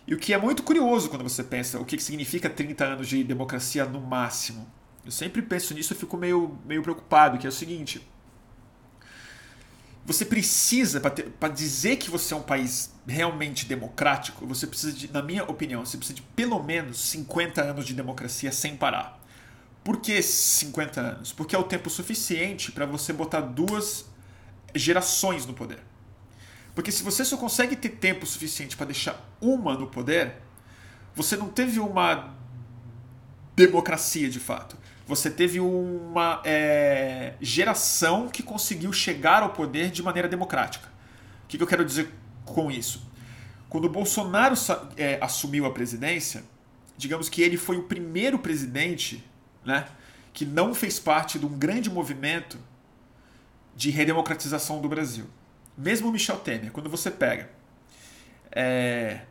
E o que é muito curioso quando você pensa o que significa 30 anos de democracia no máximo. Eu sempre penso nisso e fico meio, meio preocupado, que é o seguinte. Você precisa, para dizer que você é um país realmente democrático, você precisa, de, na minha opinião, você precisa de pelo menos 50 anos de democracia sem parar. Por que 50 anos? Porque é o tempo suficiente para você botar duas gerações no poder. Porque se você só consegue ter tempo suficiente para deixar uma no poder, você não teve uma democracia de fato. Você teve uma é, geração que conseguiu chegar ao poder de maneira democrática. O que, que eu quero dizer com isso? Quando o Bolsonaro é, assumiu a presidência, digamos que ele foi o primeiro presidente né, que não fez parte de um grande movimento de redemocratização do Brasil mesmo Michel Temer, quando você pega é,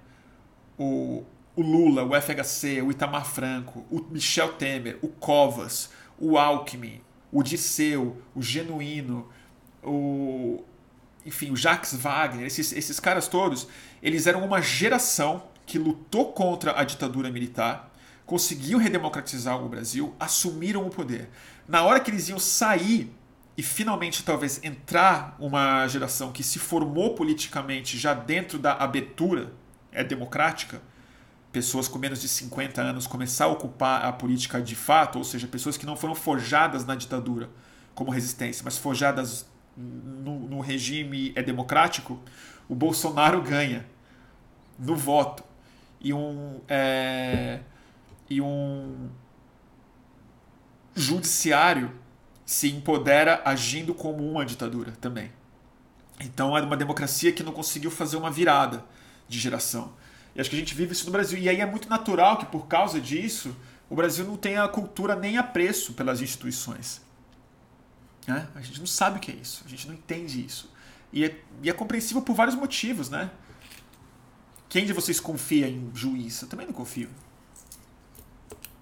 o, o Lula, o FHC, o Itamar Franco, o Michel Temer, o Covas, o Alckmin, o Disseu, o Genuíno, o, enfim, o Jacques Wagner, esses, esses caras todos, eles eram uma geração que lutou contra a ditadura militar, conseguiu redemocratizar o Brasil, assumiram o poder. Na hora que eles iam sair e finalmente talvez entrar uma geração que se formou politicamente já dentro da abertura é democrática, pessoas com menos de 50 anos começar a ocupar a política de fato, ou seja, pessoas que não foram forjadas na ditadura como resistência, mas forjadas no, no regime é democrático, o Bolsonaro ganha no voto e um é, e um judiciário se empodera agindo como uma ditadura também. Então é uma democracia que não conseguiu fazer uma virada de geração. E acho que a gente vive isso no Brasil. E aí é muito natural que, por causa disso, o Brasil não tenha cultura nem apreço pelas instituições. Né? A gente não sabe o que é isso, a gente não entende isso. E é, e é compreensível por vários motivos, né? Quem de vocês confia em juiz? Eu também não confio.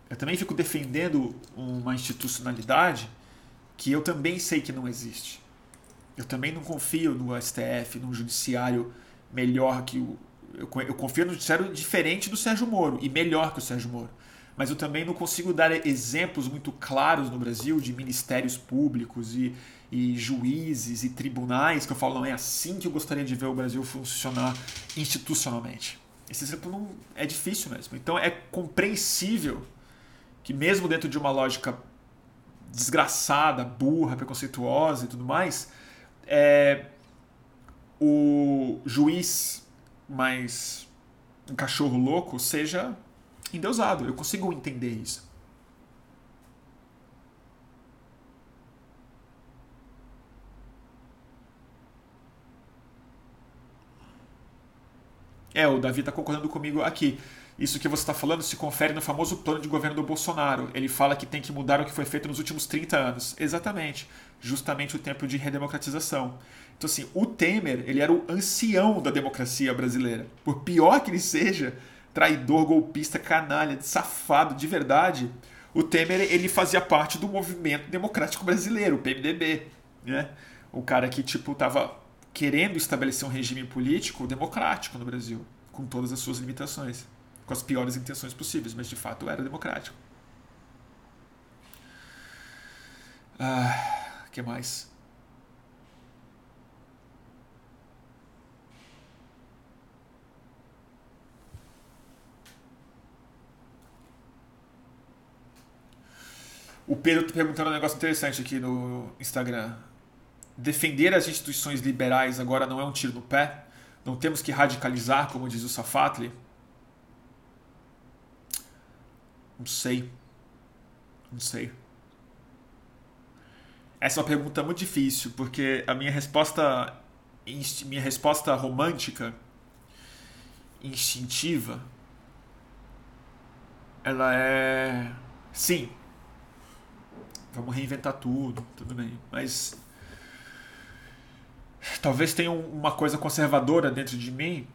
Eu também fico defendendo uma institucionalidade que eu também sei que não existe. Eu também não confio no STF, num judiciário melhor que o. Eu confio no judiciário diferente do Sérgio Moro e melhor que o Sérgio Moro. Mas eu também não consigo dar exemplos muito claros no Brasil de ministérios públicos e, e juízes e tribunais que eu falo, não é assim que eu gostaria de ver o Brasil funcionar institucionalmente. Esse exemplo não é difícil mesmo. Então é compreensível que mesmo dentro de uma lógica desgraçada, burra, preconceituosa e tudo mais, é, o juiz mais um cachorro louco seja endeusado. Eu consigo entender isso. É, o Davi está concordando comigo aqui. Isso que você está falando se confere no famoso plano de governo do Bolsonaro. Ele fala que tem que mudar o que foi feito nos últimos 30 anos. Exatamente. Justamente o tempo de redemocratização. Então, assim, o Temer, ele era o ancião da democracia brasileira. Por pior que ele seja, traidor, golpista, canalha, safado, de verdade, o Temer, ele fazia parte do movimento democrático brasileiro, o PMDB. Né? O cara que, tipo, estava querendo estabelecer um regime político democrático no Brasil, com todas as suas limitações com as piores intenções possíveis, mas de fato era democrático. Ah, que mais? O Pedro está perguntando um negócio interessante aqui no Instagram. Defender as instituições liberais agora não é um tiro no pé? Não temos que radicalizar, como diz o Safatli? Não sei. Não sei. Essa é uma pergunta muito difícil, porque a minha resposta minha resposta romântica instintiva ela é sim. Vamos reinventar tudo, tudo bem, mas talvez tenha uma coisa conservadora dentro de mim,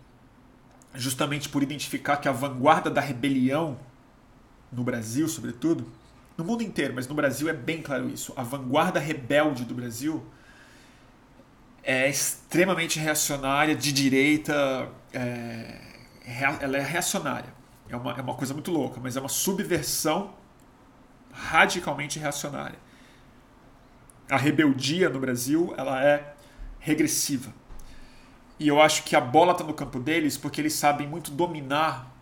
justamente por identificar que a vanguarda da rebelião no Brasil, sobretudo, no mundo inteiro, mas no Brasil é bem claro isso. A vanguarda rebelde do Brasil é extremamente reacionária, de direita, é, ela é reacionária. É uma, é uma coisa muito louca, mas é uma subversão radicalmente reacionária. A rebeldia no Brasil ela é regressiva. E eu acho que a bola está no campo deles porque eles sabem muito dominar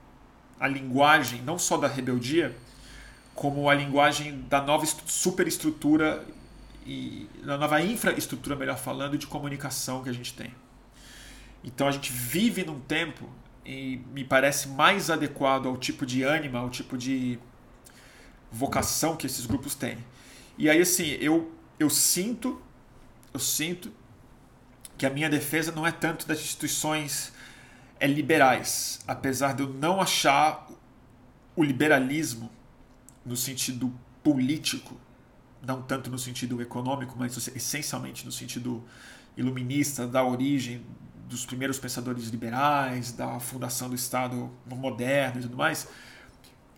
a linguagem não só da rebeldia, como a linguagem da nova superestrutura e da nova infraestrutura, melhor falando, de comunicação que a gente tem. Então a gente vive num tempo e me parece mais adequado ao tipo de ânima, ao tipo de vocação que esses grupos têm. E aí assim, eu eu sinto, eu sinto que a minha defesa não é tanto das instituições é liberais, apesar de eu não achar o liberalismo no sentido político, não tanto no sentido econômico, mas essencialmente no sentido iluminista, da origem dos primeiros pensadores liberais, da fundação do Estado moderno e tudo mais,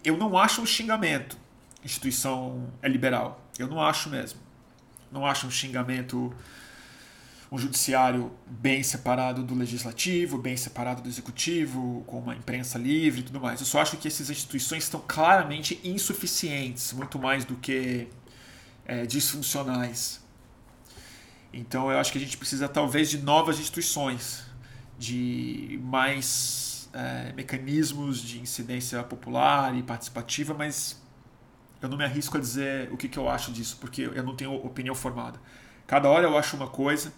eu não acho um xingamento. Instituição é liberal. Eu não acho mesmo. Não acho um xingamento um judiciário bem separado do legislativo, bem separado do executivo, com uma imprensa livre e tudo mais. Eu só acho que essas instituições estão claramente insuficientes, muito mais do que é, disfuncionais. Então eu acho que a gente precisa talvez de novas instituições, de mais é, mecanismos de incidência popular e participativa, mas eu não me arrisco a dizer o que, que eu acho disso, porque eu não tenho opinião formada. Cada hora eu acho uma coisa,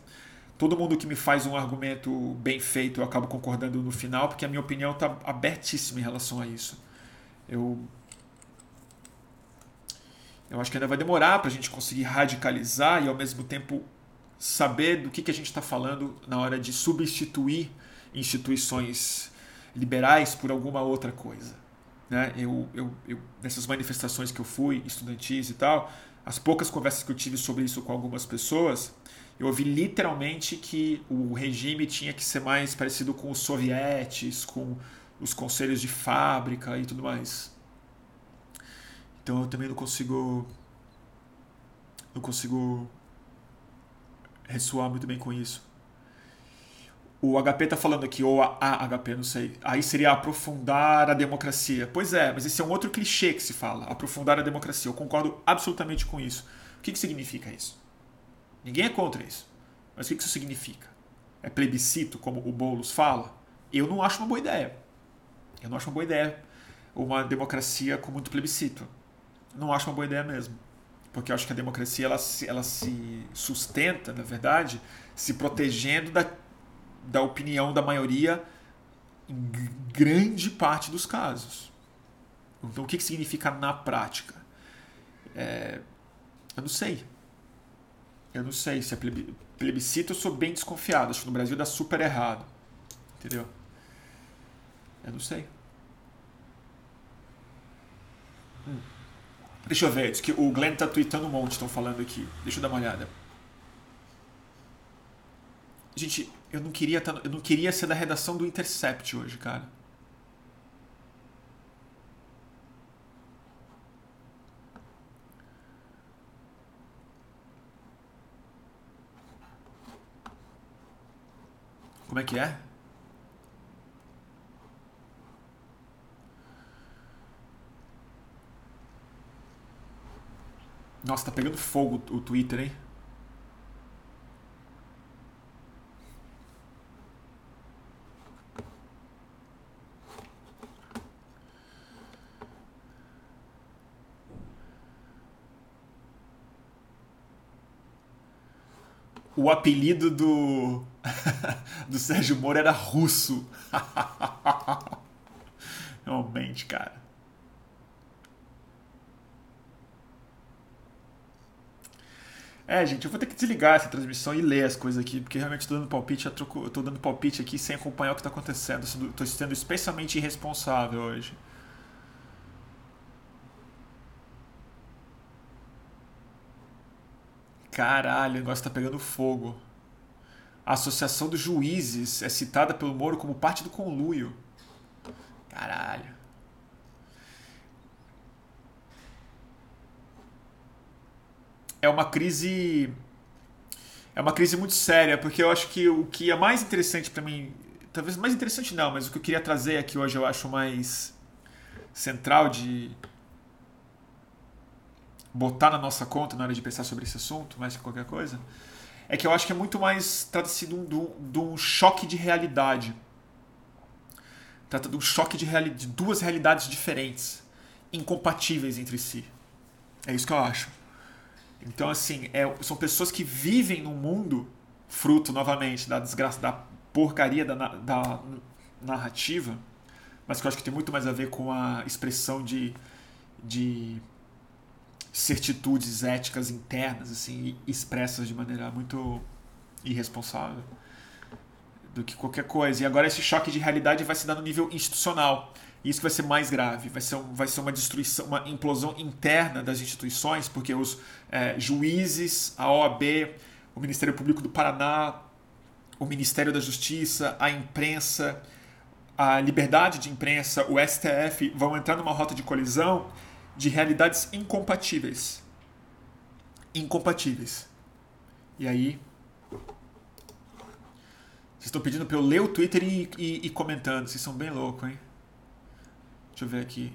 todo mundo que me faz um argumento bem feito eu acabo concordando no final, porque a minha opinião está abertíssima em relação a isso. Eu, eu acho que ainda vai demorar para a gente conseguir radicalizar e ao mesmo tempo saber do que, que a gente está falando na hora de substituir instituições liberais por alguma outra coisa. Né? Eu, eu, eu, nessas manifestações que eu fui, estudantis e tal, as poucas conversas que eu tive sobre isso com algumas pessoas, eu ouvi literalmente que o regime tinha que ser mais parecido com os sovietes, com os conselhos de fábrica e tudo mais. Então eu também não consigo não consigo ressoar muito bem com isso. O HP está falando aqui, ou a, a HP, não sei. Aí seria aprofundar a democracia. Pois é, mas esse é um outro clichê que se fala, aprofundar a democracia. Eu concordo absolutamente com isso. O que, que significa isso? Ninguém é contra isso. Mas o que isso significa? É plebiscito, como o Boulos fala? Eu não acho uma boa ideia. Eu não acho uma boa ideia uma democracia com muito plebiscito. Não acho uma boa ideia mesmo. Porque eu acho que a democracia ela ela se sustenta, na verdade, se protegendo da, da opinião da maioria em grande parte dos casos. Então, o que, que significa na prática? É, eu não sei. Eu não sei se é plebiscito, eu sou bem desconfiado. Acho que no Brasil dá super errado. Entendeu? Eu não sei. Hum. Deixa eu ver, que o Glenn tá tweetando um monte, estão falando aqui. Deixa eu dar uma olhada. Gente, eu não queria tá, eu não queria ser da redação do Intercept hoje, cara. Como é que é? Nossa, tá pegando fogo o Twitter, hein? O apelido do *laughs* do Sérgio Moro era russo. *laughs* Realmente, cara. É, gente, eu vou ter que desligar essa transmissão e ler as coisas aqui, porque realmente estou dando palpite, eu tô dando palpite aqui sem acompanhar o que está acontecendo. Estou sendo especialmente irresponsável hoje. Caralho, o negócio tá pegando fogo. A Associação dos Juízes é citada pelo Moro como parte do conluio. Caralho. É uma crise. É uma crise muito séria, porque eu acho que o que é mais interessante para mim. Talvez mais interessante não, mas o que eu queria trazer aqui hoje eu acho mais central de botar na nossa conta na hora de pensar sobre esse assunto, mais que qualquer coisa, é que eu acho que é muito mais trata-se de, um, de um choque de realidade. Trata de um choque de, reali de duas realidades diferentes, incompatíveis entre si. É isso que eu acho. Então, assim, é, são pessoas que vivem num mundo, fruto novamente da desgraça, da porcaria da, da narrativa, mas que eu acho que tem muito mais a ver com a expressão de, de certitudes éticas internas assim expressas de maneira muito irresponsável do que qualquer coisa. E agora esse choque de realidade vai se dar no nível institucional. E isso vai ser mais grave, vai ser, vai ser uma destruição, uma implosão interna das instituições, porque os é, juízes, a OAB, o Ministério Público do Paraná, o Ministério da Justiça, a imprensa, a liberdade de imprensa, o STF vão entrar numa rota de colisão de realidades incompatíveis. Incompatíveis. E aí Vocês estão pedindo para eu ler o Twitter e, e, e comentando. Vocês são bem loucos, hein? Deixa eu ver aqui.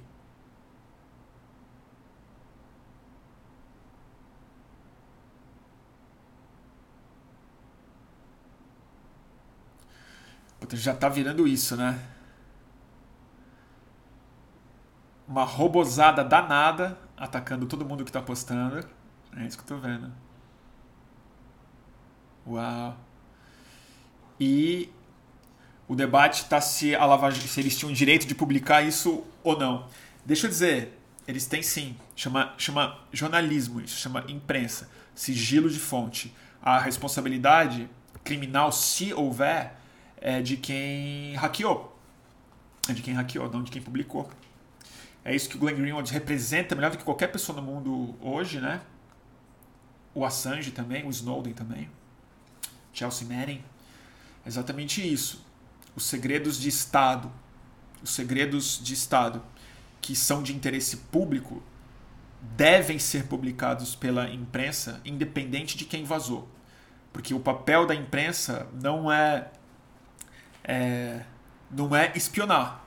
Já tá virando isso, né? Uma robozada danada atacando todo mundo que tá postando. É isso que eu tô vendo. Uau. E o debate está se, a Lava, se eles tinham direito de publicar isso ou não. Deixa eu dizer, eles têm sim. Chama, chama jornalismo, isso chama imprensa. Sigilo de fonte. A responsabilidade criminal, se houver, é de quem hackeou. É de quem hackeou, não de quem publicou. É isso que o Glenn Greenwald representa melhor do que qualquer pessoa no mundo hoje, né? O Assange também, o Snowden também. Chelsea Manning. É exatamente isso. Os segredos de Estado, os segredos de Estado que são de interesse público devem ser publicados pela imprensa, independente de quem vazou. Porque o papel da imprensa não é, é não é espionar,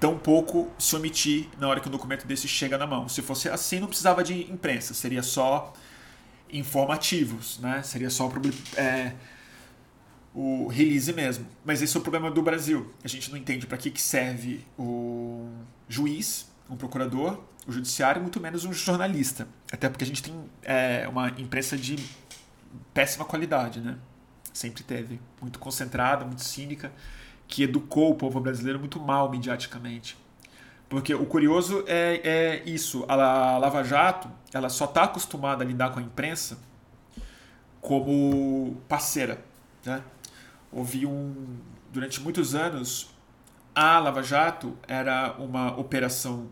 tampouco se omitir na hora que um documento desse chega na mão. Se fosse assim, não precisava de imprensa, seria só informativos, né? Seria só é, o release mesmo. Mas esse é o problema do Brasil. A gente não entende para que, que serve o juiz, um procurador, o judiciário, muito menos um jornalista. Até porque a gente tem é, uma imprensa de péssima qualidade, né? Sempre teve. Muito concentrada, muito cínica, que educou o povo brasileiro muito mal mediaticamente. Porque o curioso é, é isso. A Lava Jato ela só está acostumada a lidar com a imprensa como parceira. Né? houve um. Durante muitos anos, a Lava Jato era uma operação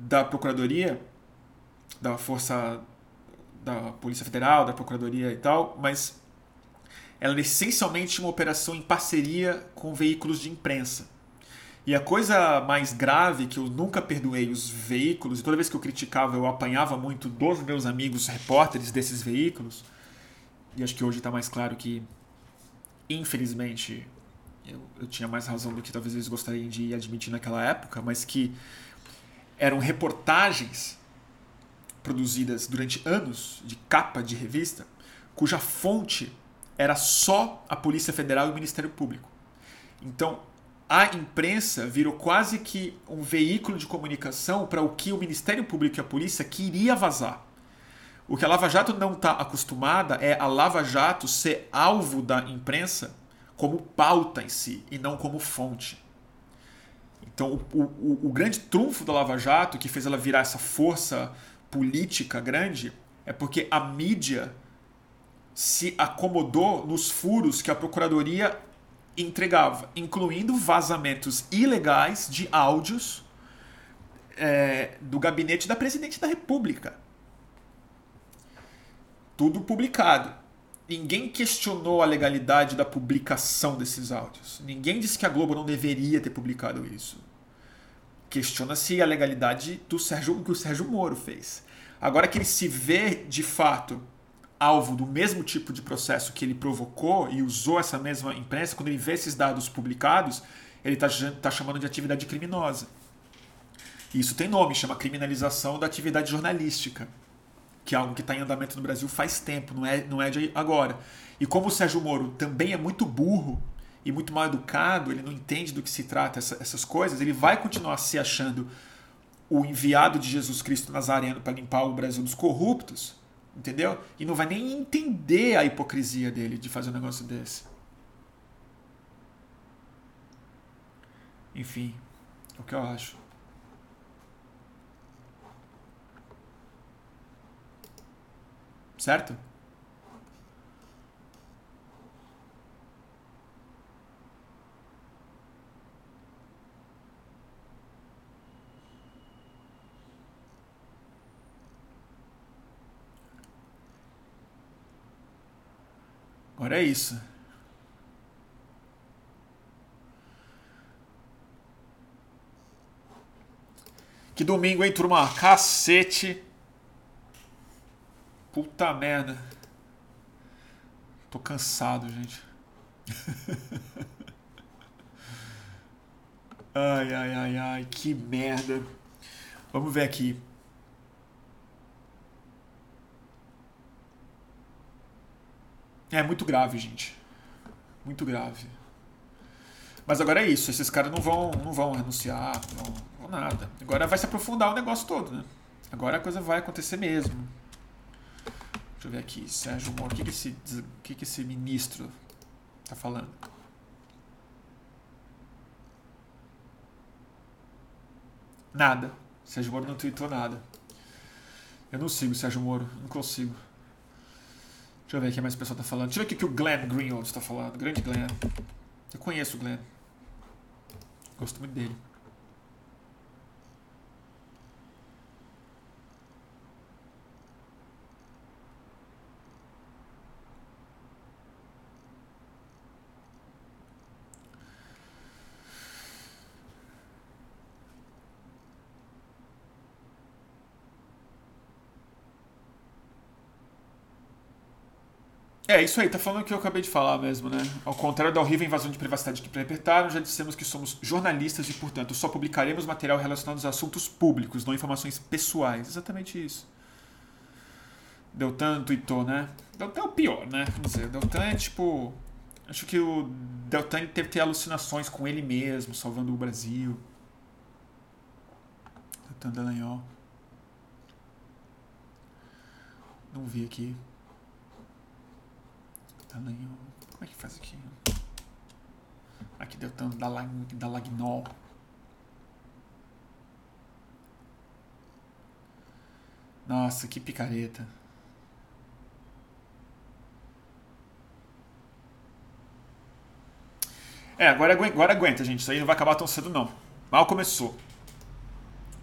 da Procuradoria, da Força da Polícia Federal, da Procuradoria e tal, mas ela era essencialmente uma operação em parceria com veículos de imprensa. E a coisa mais grave que eu nunca perdoei os veículos, e toda vez que eu criticava eu apanhava muito dos meus amigos repórteres desses veículos, e acho que hoje está mais claro que infelizmente, eu, eu tinha mais razão do que talvez eles gostariam de admitir naquela época, mas que eram reportagens produzidas durante anos de capa de revista, cuja fonte era só a Polícia Federal e o Ministério Público. Então, a imprensa virou quase que um veículo de comunicação para o que o Ministério Público e a polícia queria vazar. O que a Lava Jato não está acostumada é a Lava Jato ser alvo da imprensa como pauta em si e não como fonte. Então, o, o, o grande trunfo da Lava Jato, que fez ela virar essa força política grande, é porque a mídia se acomodou nos furos que a Procuradoria entregava, incluindo vazamentos ilegais de áudios é, do gabinete da presidente da República tudo publicado. Ninguém questionou a legalidade da publicação desses áudios. Ninguém disse que a Globo não deveria ter publicado isso. Questiona-se a legalidade do Sérgio, que o Sérgio Moro fez. Agora que ele se vê de fato alvo do mesmo tipo de processo que ele provocou e usou essa mesma imprensa, quando ele vê esses dados publicados, ele está tá chamando de atividade criminosa. Isso tem nome, chama criminalização da atividade jornalística que é algo que está em andamento no Brasil faz tempo, não é, não é de agora. E como o Sérgio Moro também é muito burro e muito mal educado, ele não entende do que se trata essa, essas coisas, ele vai continuar se achando o enviado de Jesus Cristo Nazareno para limpar o Brasil dos corruptos, entendeu? E não vai nem entender a hipocrisia dele de fazer um negócio desse. Enfim, é o que eu acho. Certo? Agora é isso. Que domingo, hein, turma? Cacete. Puta merda. Tô cansado, gente. *laughs* ai, ai, ai, ai, que merda. Vamos ver aqui. É muito grave, gente. Muito grave. Mas agora é isso, esses caras não vão, não vão renunciar, não vão nada. Agora vai se aprofundar o negócio todo, né? Agora a coisa vai acontecer mesmo. Deixa eu ver aqui, Sérgio Moro, o que, que, esse, que, que esse ministro tá falando? Nada. Sérgio Moro não tweetou nada. Eu não sigo Sérgio Moro, não consigo. Deixa eu ver o que mais o pessoal tá falando. Deixa eu ver o que o Glenn Greenwald está falando. Grande Glenn. Eu conheço o Glenn. Gosto muito dele. É, isso aí, tá falando o que eu acabei de falar mesmo, né? Ao contrário da horrível invasão de privacidade que perpetraram, já dissemos que somos jornalistas e, portanto, só publicaremos material relacionado a assuntos públicos, não informações pessoais. Exatamente isso. Deltan tweetou, né? Deltan é o pior, né? Vamos dizer, Deltan é tipo. Acho que o Deltan teve ter alucinações com ele mesmo, salvando o Brasil. Deltan Dallagnol. Não vi aqui. Tamanho. Como é que faz aqui? Aqui deu tanto da, lag, da Lagnol. Nossa, que picareta. É, agora, agora aguenta, gente. Isso aí não vai acabar tão cedo, não. Mal começou.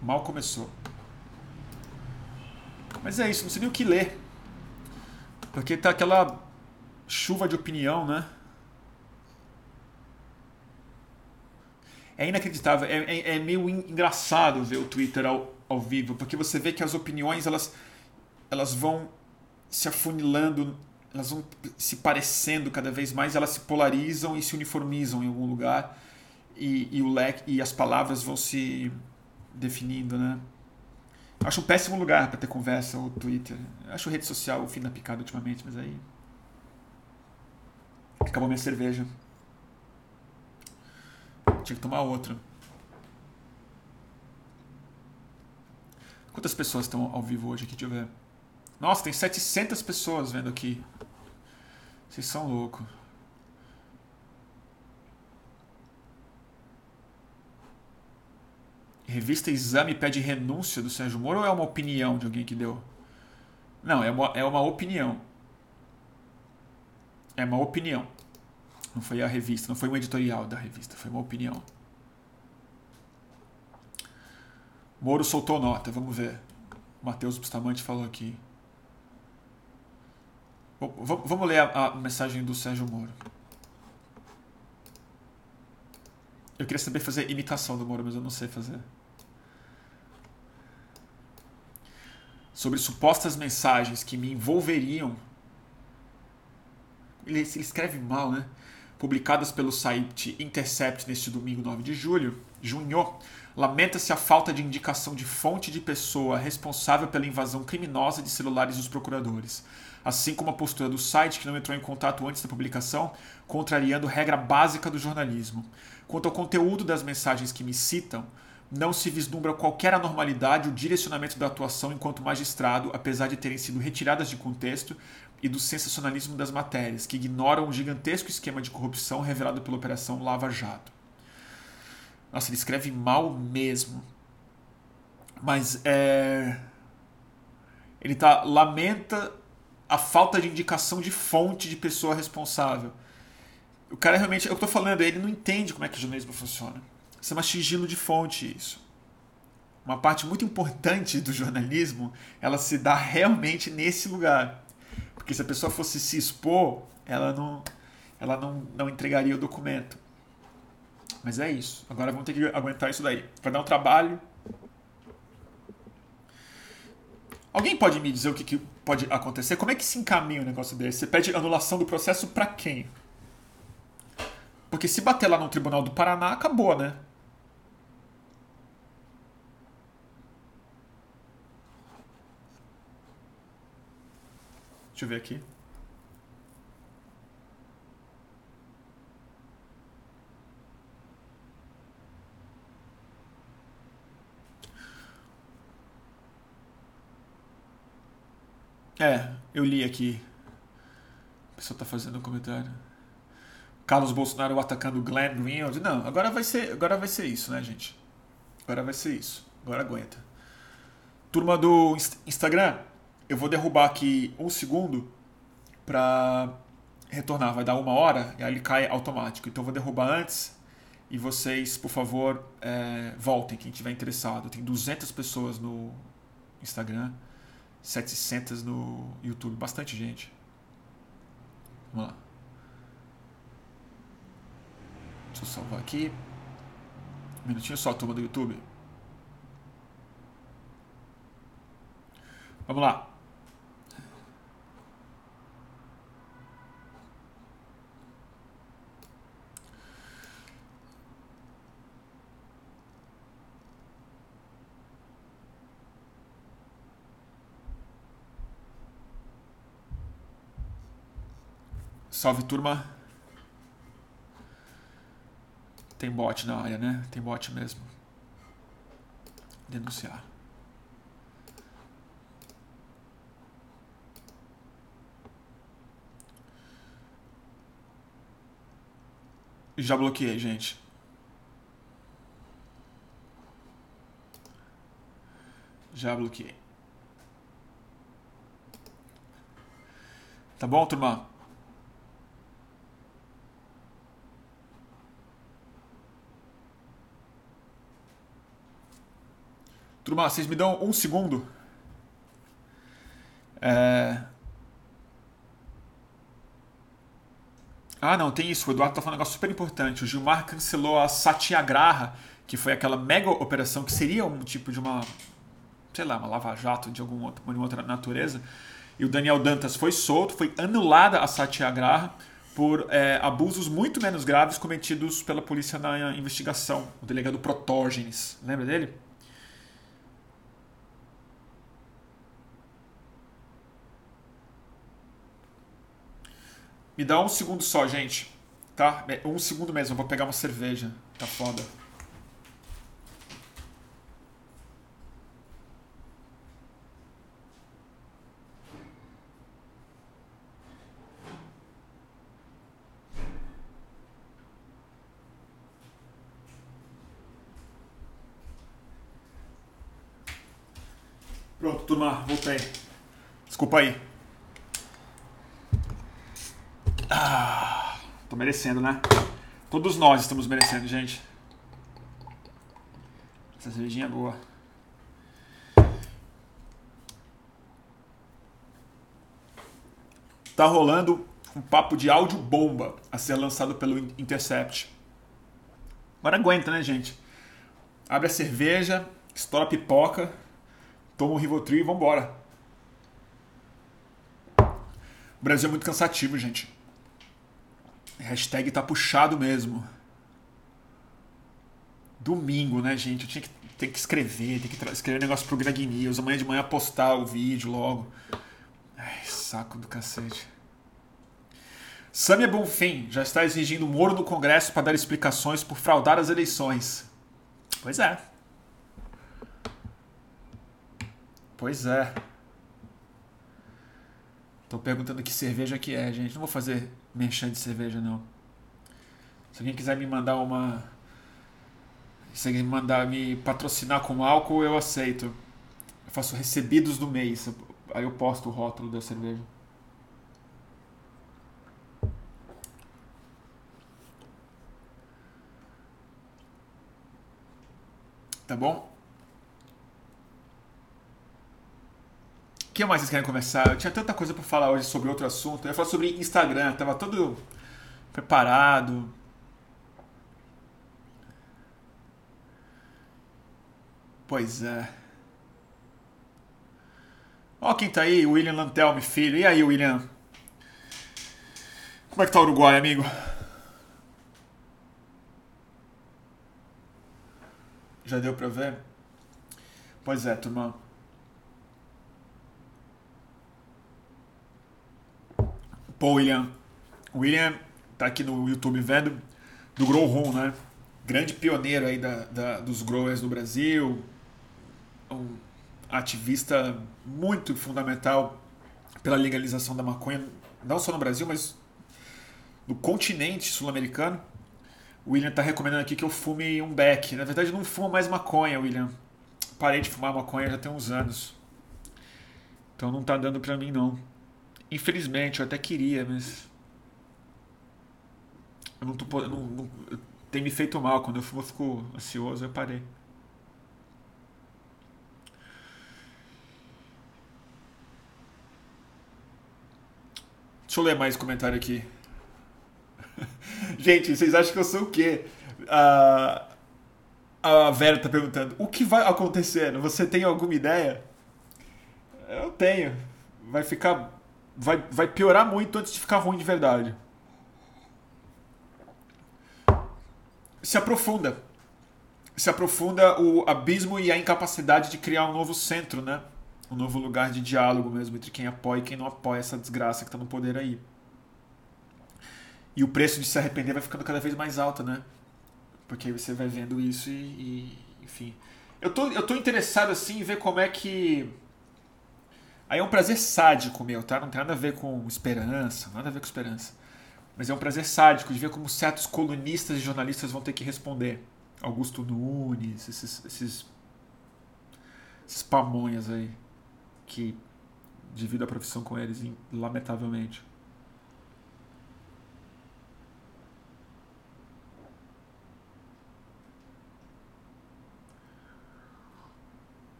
Mal começou. Mas é isso, não sei nem o que ler. Porque tá aquela chuva de opinião, né? É inacreditável, é, é, é meio engraçado ver o Twitter ao, ao vivo, porque você vê que as opiniões elas, elas vão se afunilando, elas vão se parecendo cada vez mais, elas se polarizam e se uniformizam em algum lugar, e, e o leque e as palavras vão se definindo, né? Acho um péssimo lugar para ter conversa o Twitter. Acho rede social o fim da picada ultimamente, mas aí Acabou minha cerveja. Tinha que tomar outra. Quantas pessoas estão ao vivo hoje aqui? Deixa eu ver. Nossa, tem 700 pessoas vendo aqui. Vocês são loucos. Revista Exame pede renúncia do Sérgio Moro ou é uma opinião de alguém que deu? Não, é uma, é uma opinião. É uma opinião. Não foi a revista, não foi um editorial da revista, foi uma opinião. Moro soltou nota, vamos ver. Matheus Bustamante falou aqui. Vamos ler a, a mensagem do Sérgio Moro. Eu queria saber fazer imitação do Moro, mas eu não sei fazer. Sobre supostas mensagens que me envolveriam. Ele, ele escreve mal, né? publicadas pelo site Intercept neste domingo 9 de julho, junho, lamenta-se a falta de indicação de fonte de pessoa responsável pela invasão criminosa de celulares dos procuradores, assim como a postura do site que não entrou em contato antes da publicação, contrariando regra básica do jornalismo. Quanto ao conteúdo das mensagens que me citam, não se vislumbra qualquer anormalidade ou direcionamento da atuação enquanto magistrado, apesar de terem sido retiradas de contexto e do sensacionalismo das matérias, que ignoram o gigantesco esquema de corrupção revelado pela Operação Lava Jato. Nossa, ele escreve mal mesmo. Mas é. Ele tá. lamenta a falta de indicação de fonte de pessoa responsável. O cara realmente. Eu tô falando, ele não entende como é que o jornalismo funciona. Isso é um sigilo de fonte, isso. Uma parte muito importante do jornalismo, ela se dá realmente nesse lugar. Porque se a pessoa fosse se expor, ela não, ela não, não entregaria o documento. Mas é isso. Agora vamos ter que aguentar isso daí. Vai dar um trabalho. Alguém pode me dizer o que, que pode acontecer? Como é que se encaminha um negócio desse? Você pede anulação do processo para quem? Porque se bater lá no Tribunal do Paraná, acabou, né? Deixa eu ver aqui. É, eu li aqui. A pessoa tá fazendo um comentário. Carlos Bolsonaro atacando Glenn Greenwald. Não, agora vai ser, agora vai ser isso, né, gente? Agora vai ser isso. Agora aguenta. Turma do Instagram, eu vou derrubar aqui um segundo para retornar. Vai dar uma hora e aí ele cai automático. Então eu vou derrubar antes e vocês, por favor, é, voltem, quem estiver interessado. Tem 200 pessoas no Instagram. 700 no YouTube, bastante gente. Vamos lá. Deixa eu salvar aqui. Um minutinho só, turma do YouTube. Vamos lá. Salve turma. Tem bot na área, né? Tem bot mesmo. Denunciar. Já bloqueei, gente. Já bloqueei. Tá bom, turma? Turma, vocês me dão um segundo? É... Ah, não, tem isso. O Eduardo tá falando um negócio super importante. O Gilmar cancelou a Satyagraha, que foi aquela mega operação que seria um tipo de uma, sei lá, uma lava-jato de alguma outra, outra natureza. E o Daniel Dantas foi solto, foi anulada a Satyagraha por é, abusos muito menos graves cometidos pela polícia na investigação. O delegado Protógenes. Lembra dele? Me dá um segundo só, gente. Tá? Um segundo mesmo, vou pegar uma cerveja. Tá foda. Pronto, turma, voltei. Desculpa aí. Tô merecendo, né? Todos nós estamos merecendo, gente. Essa cervejinha é boa. Tá rolando um papo de áudio bomba a ser lançado pelo Intercept. Agora aguenta, né, gente? Abre a cerveja, estoura a pipoca, toma o Rivotril e vambora. O Brasil é muito cansativo, gente. Hashtag tá puxado mesmo. Domingo, né, gente? Eu tinha que, ter que escrever, tem que escrever negócio pro Greg News, amanhã de manhã postar o vídeo logo. Ai, saco do cacete. Samia Bonfim já está exigindo Moro no Congresso para dar explicações por fraudar as eleições. Pois é. Pois é. Tô perguntando que cerveja que é, gente. Não vou fazer merchan de cerveja, não. Se alguém quiser me mandar uma. Se alguém mandar me patrocinar com álcool, eu aceito. Eu faço recebidos do mês. Aí eu posto o rótulo da cerveja. Tá bom? que mais vocês querem começar? Eu tinha tanta coisa para falar hoje sobre outro assunto. Eu ia falar sobre Instagram, tava todo preparado. Pois é. Ó quem tá aí, William Lantelme, filho. E aí, William? Como é que tá o Uruguai, amigo? Já deu pra ver? Pois é, turma. Pô, William. William tá aqui no YouTube vendo do Grow Room, né? Grande pioneiro aí da, da, dos growers no Brasil. Um ativista muito fundamental pela legalização da maconha, não só no Brasil, mas no continente sul-americano. O William está recomendando aqui que eu fume um beck. Na verdade, eu não fumo mais maconha, William. Parei de fumar maconha já tem uns anos. Então não tá dando pra mim, não. Infelizmente, eu até queria, mas. Eu não tô. Não, não, tem me feito mal. Quando eu fumo, eu fico ansioso, eu parei. Deixa eu ler mais comentário aqui. *laughs* Gente, vocês acham que eu sou o quê? A, a Vera tá perguntando: o que vai acontecer? Você tem alguma ideia? Eu tenho. Vai ficar. Vai, vai piorar muito antes de ficar ruim de verdade. Se aprofunda. Se aprofunda o abismo e a incapacidade de criar um novo centro, né? Um novo lugar de diálogo mesmo entre quem apoia e quem não apoia essa desgraça que tá no poder aí. E o preço de se arrepender vai ficando cada vez mais alto, né? Porque você vai vendo isso e, e, enfim. Eu tô, eu tô interessado assim em ver como é que. Aí é um prazer sádico meu, tá? Não tem nada a ver com esperança, nada a ver com esperança. Mas é um prazer sádico de ver como certos colunistas e jornalistas vão ter que responder. Augusto Nunes, esses, esses, esses pamonhas aí, que divido a profissão com eles, lamentavelmente.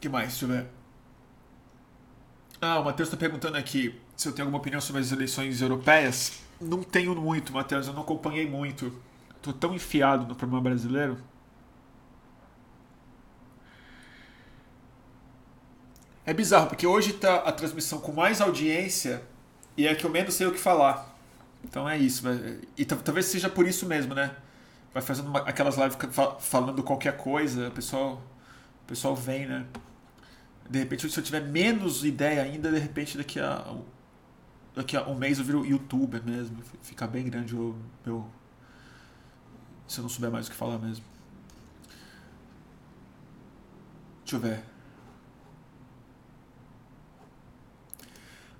Que mais? Deixa eu ver. Ah, o Matheus está perguntando aqui se eu tenho alguma opinião sobre as eleições europeias. Não tenho muito, Matheus, eu não acompanhei muito. Estou tão enfiado no problema brasileiro. É bizarro, porque hoje está a transmissão com mais audiência e é que eu menos sei o que falar. Então é isso. E talvez seja por isso mesmo, né? Vai fazendo uma, aquelas lives falando qualquer coisa, o pessoal, o pessoal vem, né? De repente, se eu tiver menos ideia ainda, de repente daqui a daqui a um mês eu viro youtuber mesmo. Fica bem grande o meu. Se eu não souber mais o que falar mesmo. Deixa eu ver.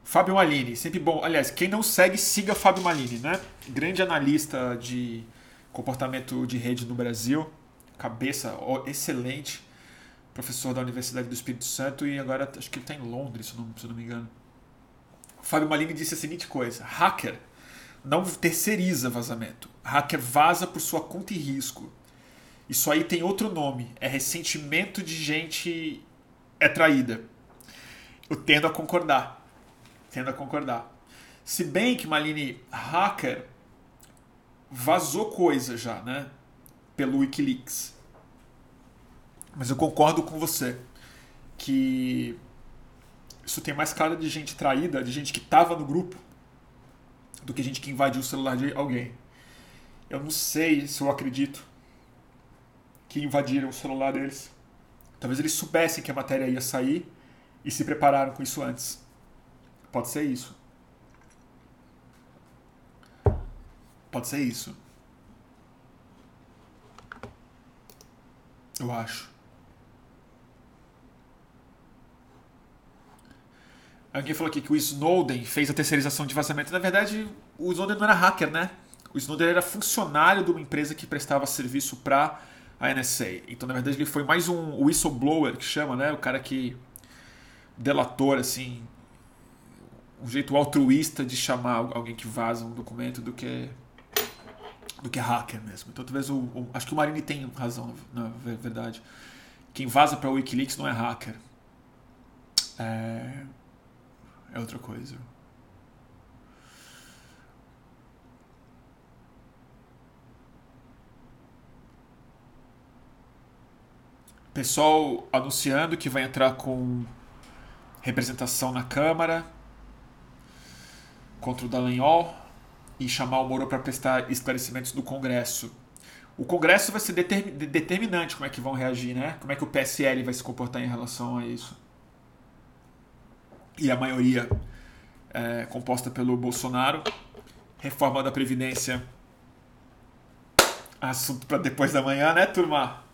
Fábio Malini, sempre bom. Aliás, quem não segue, siga Fábio Malini, né? Grande analista de comportamento de rede no Brasil. Cabeça excelente professor da Universidade do Espírito Santo e agora acho que ele está em Londres, se não, se não me engano. Fábio Malini disse a seguinte coisa: hacker não terceiriza vazamento. Hacker vaza por sua conta e risco. Isso aí tem outro nome: é ressentimento de gente é traída. Eu tendo a concordar. Tendo a concordar. Se bem que Malini, hacker, vazou coisa já, né? Pelo Wikileaks. Mas eu concordo com você que isso tem mais cara de gente traída, de gente que estava no grupo, do que gente que invadiu o celular de alguém. Eu não sei se eu acredito que invadiram o celular deles. Talvez eles soubessem que a matéria ia sair e se prepararam com isso antes. Pode ser isso. Pode ser isso. Eu acho. Alguém falou aqui que o Snowden fez a terceirização de vazamento. Na verdade, o Snowden não era hacker, né? O Snowden era funcionário de uma empresa que prestava serviço para a NSA. Então, na verdade, ele foi mais um whistleblower, que chama, né? O cara que. delator, assim. Um jeito altruísta de chamar alguém que vaza um documento do que. do que hacker mesmo. Então, talvez o. o acho que o Marini tem razão, na verdade. Quem vaza para o Wikileaks não é hacker. É é outra coisa. Pessoal anunciando que vai entrar com representação na Câmara contra o Dallagnol. e chamar o Moro para prestar esclarecimentos no Congresso. O Congresso vai ser determinante como é que vão reagir, né? Como é que o PSL vai se comportar em relação a isso. E a maioria é, composta pelo Bolsonaro. Reforma da Previdência. Assunto para depois da manhã, né, turma?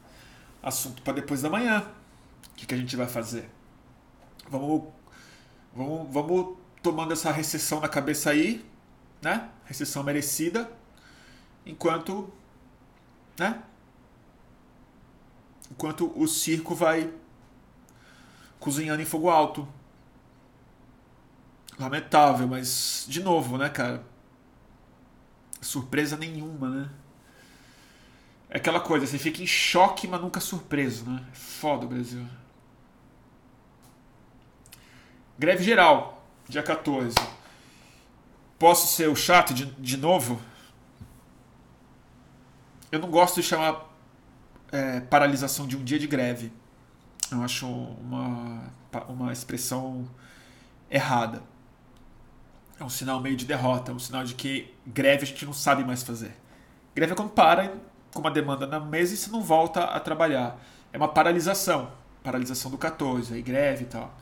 Assunto para depois da manhã. O que, que a gente vai fazer? Vamos, vamos, vamos tomando essa recessão na cabeça aí, né? Recessão merecida, enquanto, né? Enquanto o circo vai cozinhando em fogo alto. Lamentável, mas de novo, né, cara? Surpresa nenhuma, né? É aquela coisa, você fica em choque, mas nunca surpreso, né? É foda o Brasil. Greve geral, dia 14. Posso ser o chato de, de novo? Eu não gosto de chamar é, paralisação de um dia de greve. Eu acho uma, uma expressão errada. É um sinal meio de derrota, é um sinal de que greve a gente não sabe mais fazer. Greve é quando para com uma demanda na mesa e você não volta a trabalhar. É uma paralisação. Paralisação do 14, aí greve e tal.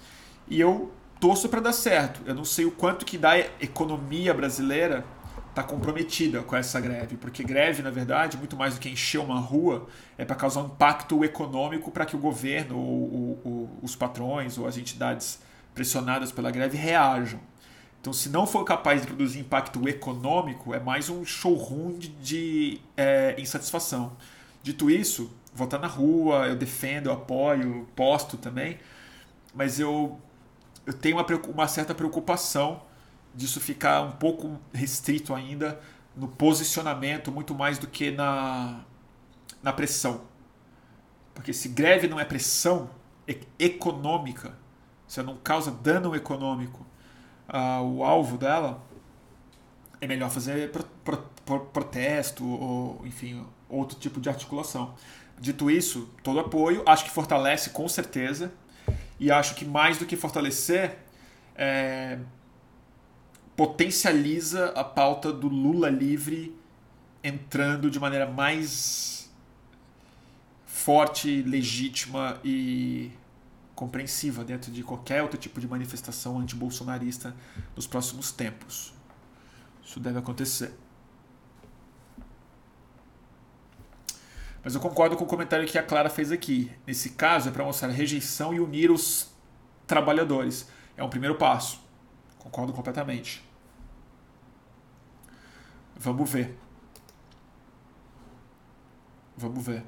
E eu torço para dar certo. Eu não sei o quanto que da economia brasileira está comprometida com essa greve, porque greve, na verdade, muito mais do que encher uma rua, é para causar um impacto econômico para que o governo, ou, ou, os patrões ou as entidades pressionadas pela greve reajam. Então, se não for capaz de produzir impacto econômico, é mais um showroom de, de é, insatisfação. Dito isso, votar na rua, eu defendo, eu apoio, posto também, mas eu, eu tenho uma, uma certa preocupação disso ficar um pouco restrito ainda no posicionamento, muito mais do que na, na pressão. Porque se greve não é pressão econômica, se não causa dano econômico uh, o alvo dela, é melhor fazer pro, pro, pro, protesto ou, enfim, outro tipo de articulação. Dito isso, todo apoio, acho que fortalece com certeza, e acho que mais do que fortalecer, é, potencializa a pauta do Lula livre entrando de maneira mais forte, legítima e compreensiva dentro de qualquer outro tipo de manifestação antibolsonarista nos próximos tempos. Isso deve acontecer. Mas eu concordo com o comentário que a Clara fez aqui. Nesse caso, é para mostrar rejeição e unir os trabalhadores. É um primeiro passo. Concordo completamente. Vamos ver. Vamos ver.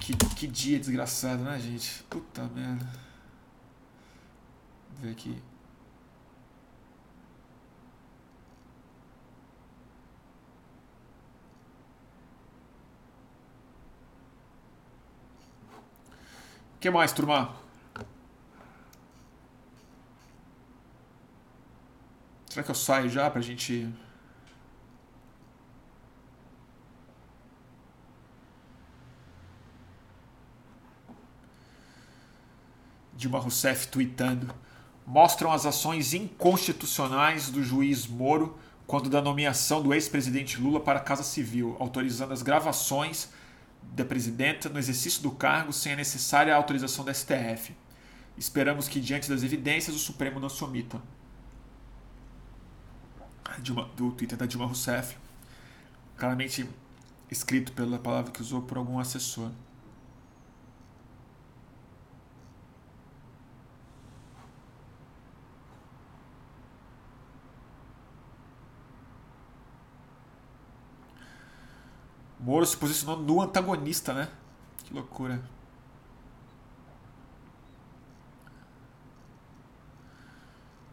Que, que dia desgraçado, né, gente? Puta merda. Vou ver aqui. O que mais, turma? Será que eu saio já pra gente Dilma Rousseff tweetando, mostram as ações inconstitucionais do juiz Moro quando da nomeação do ex-presidente Lula para a Casa Civil, autorizando as gravações da presidenta no exercício do cargo sem a necessária autorização da STF. Esperamos que, diante das evidências, o Supremo não se omita. Dilma, do Twitter da Dilma Rousseff, claramente escrito pela palavra que usou por algum assessor. Moro se posicionou no antagonista, né? Que loucura.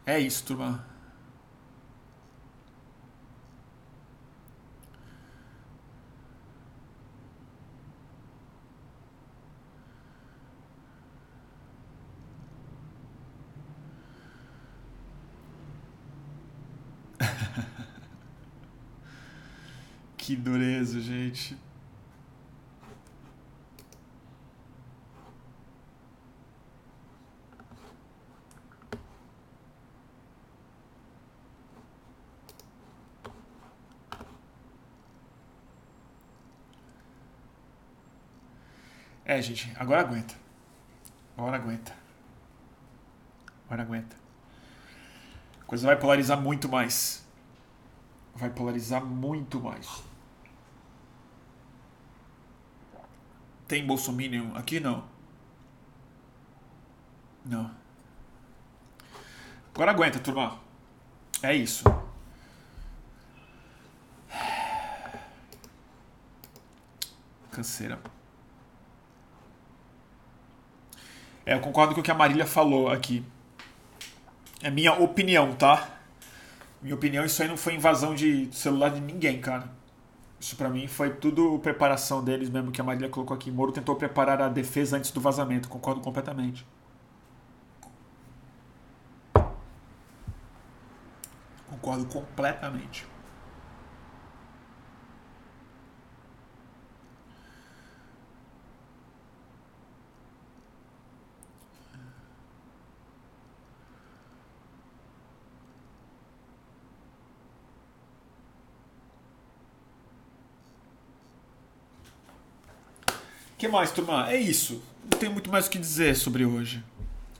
É isso, turma. que dureza, gente. É, gente, agora aguenta. Agora aguenta. Agora aguenta. A coisa vai polarizar muito mais. Vai polarizar muito mais. Tem Bolsominion aqui? Não. Não. Agora aguenta, turma. É isso. Canseira. É, eu concordo com o que a Marília falou aqui. É minha opinião, tá? Minha opinião, isso aí não foi invasão de celular de ninguém, cara. Isso para mim foi tudo preparação deles mesmo que a Marília colocou aqui. Moro tentou preparar a defesa antes do vazamento. Concordo completamente. Concordo completamente. Que mais, turma? É isso. Não tenho muito mais o que dizer sobre hoje.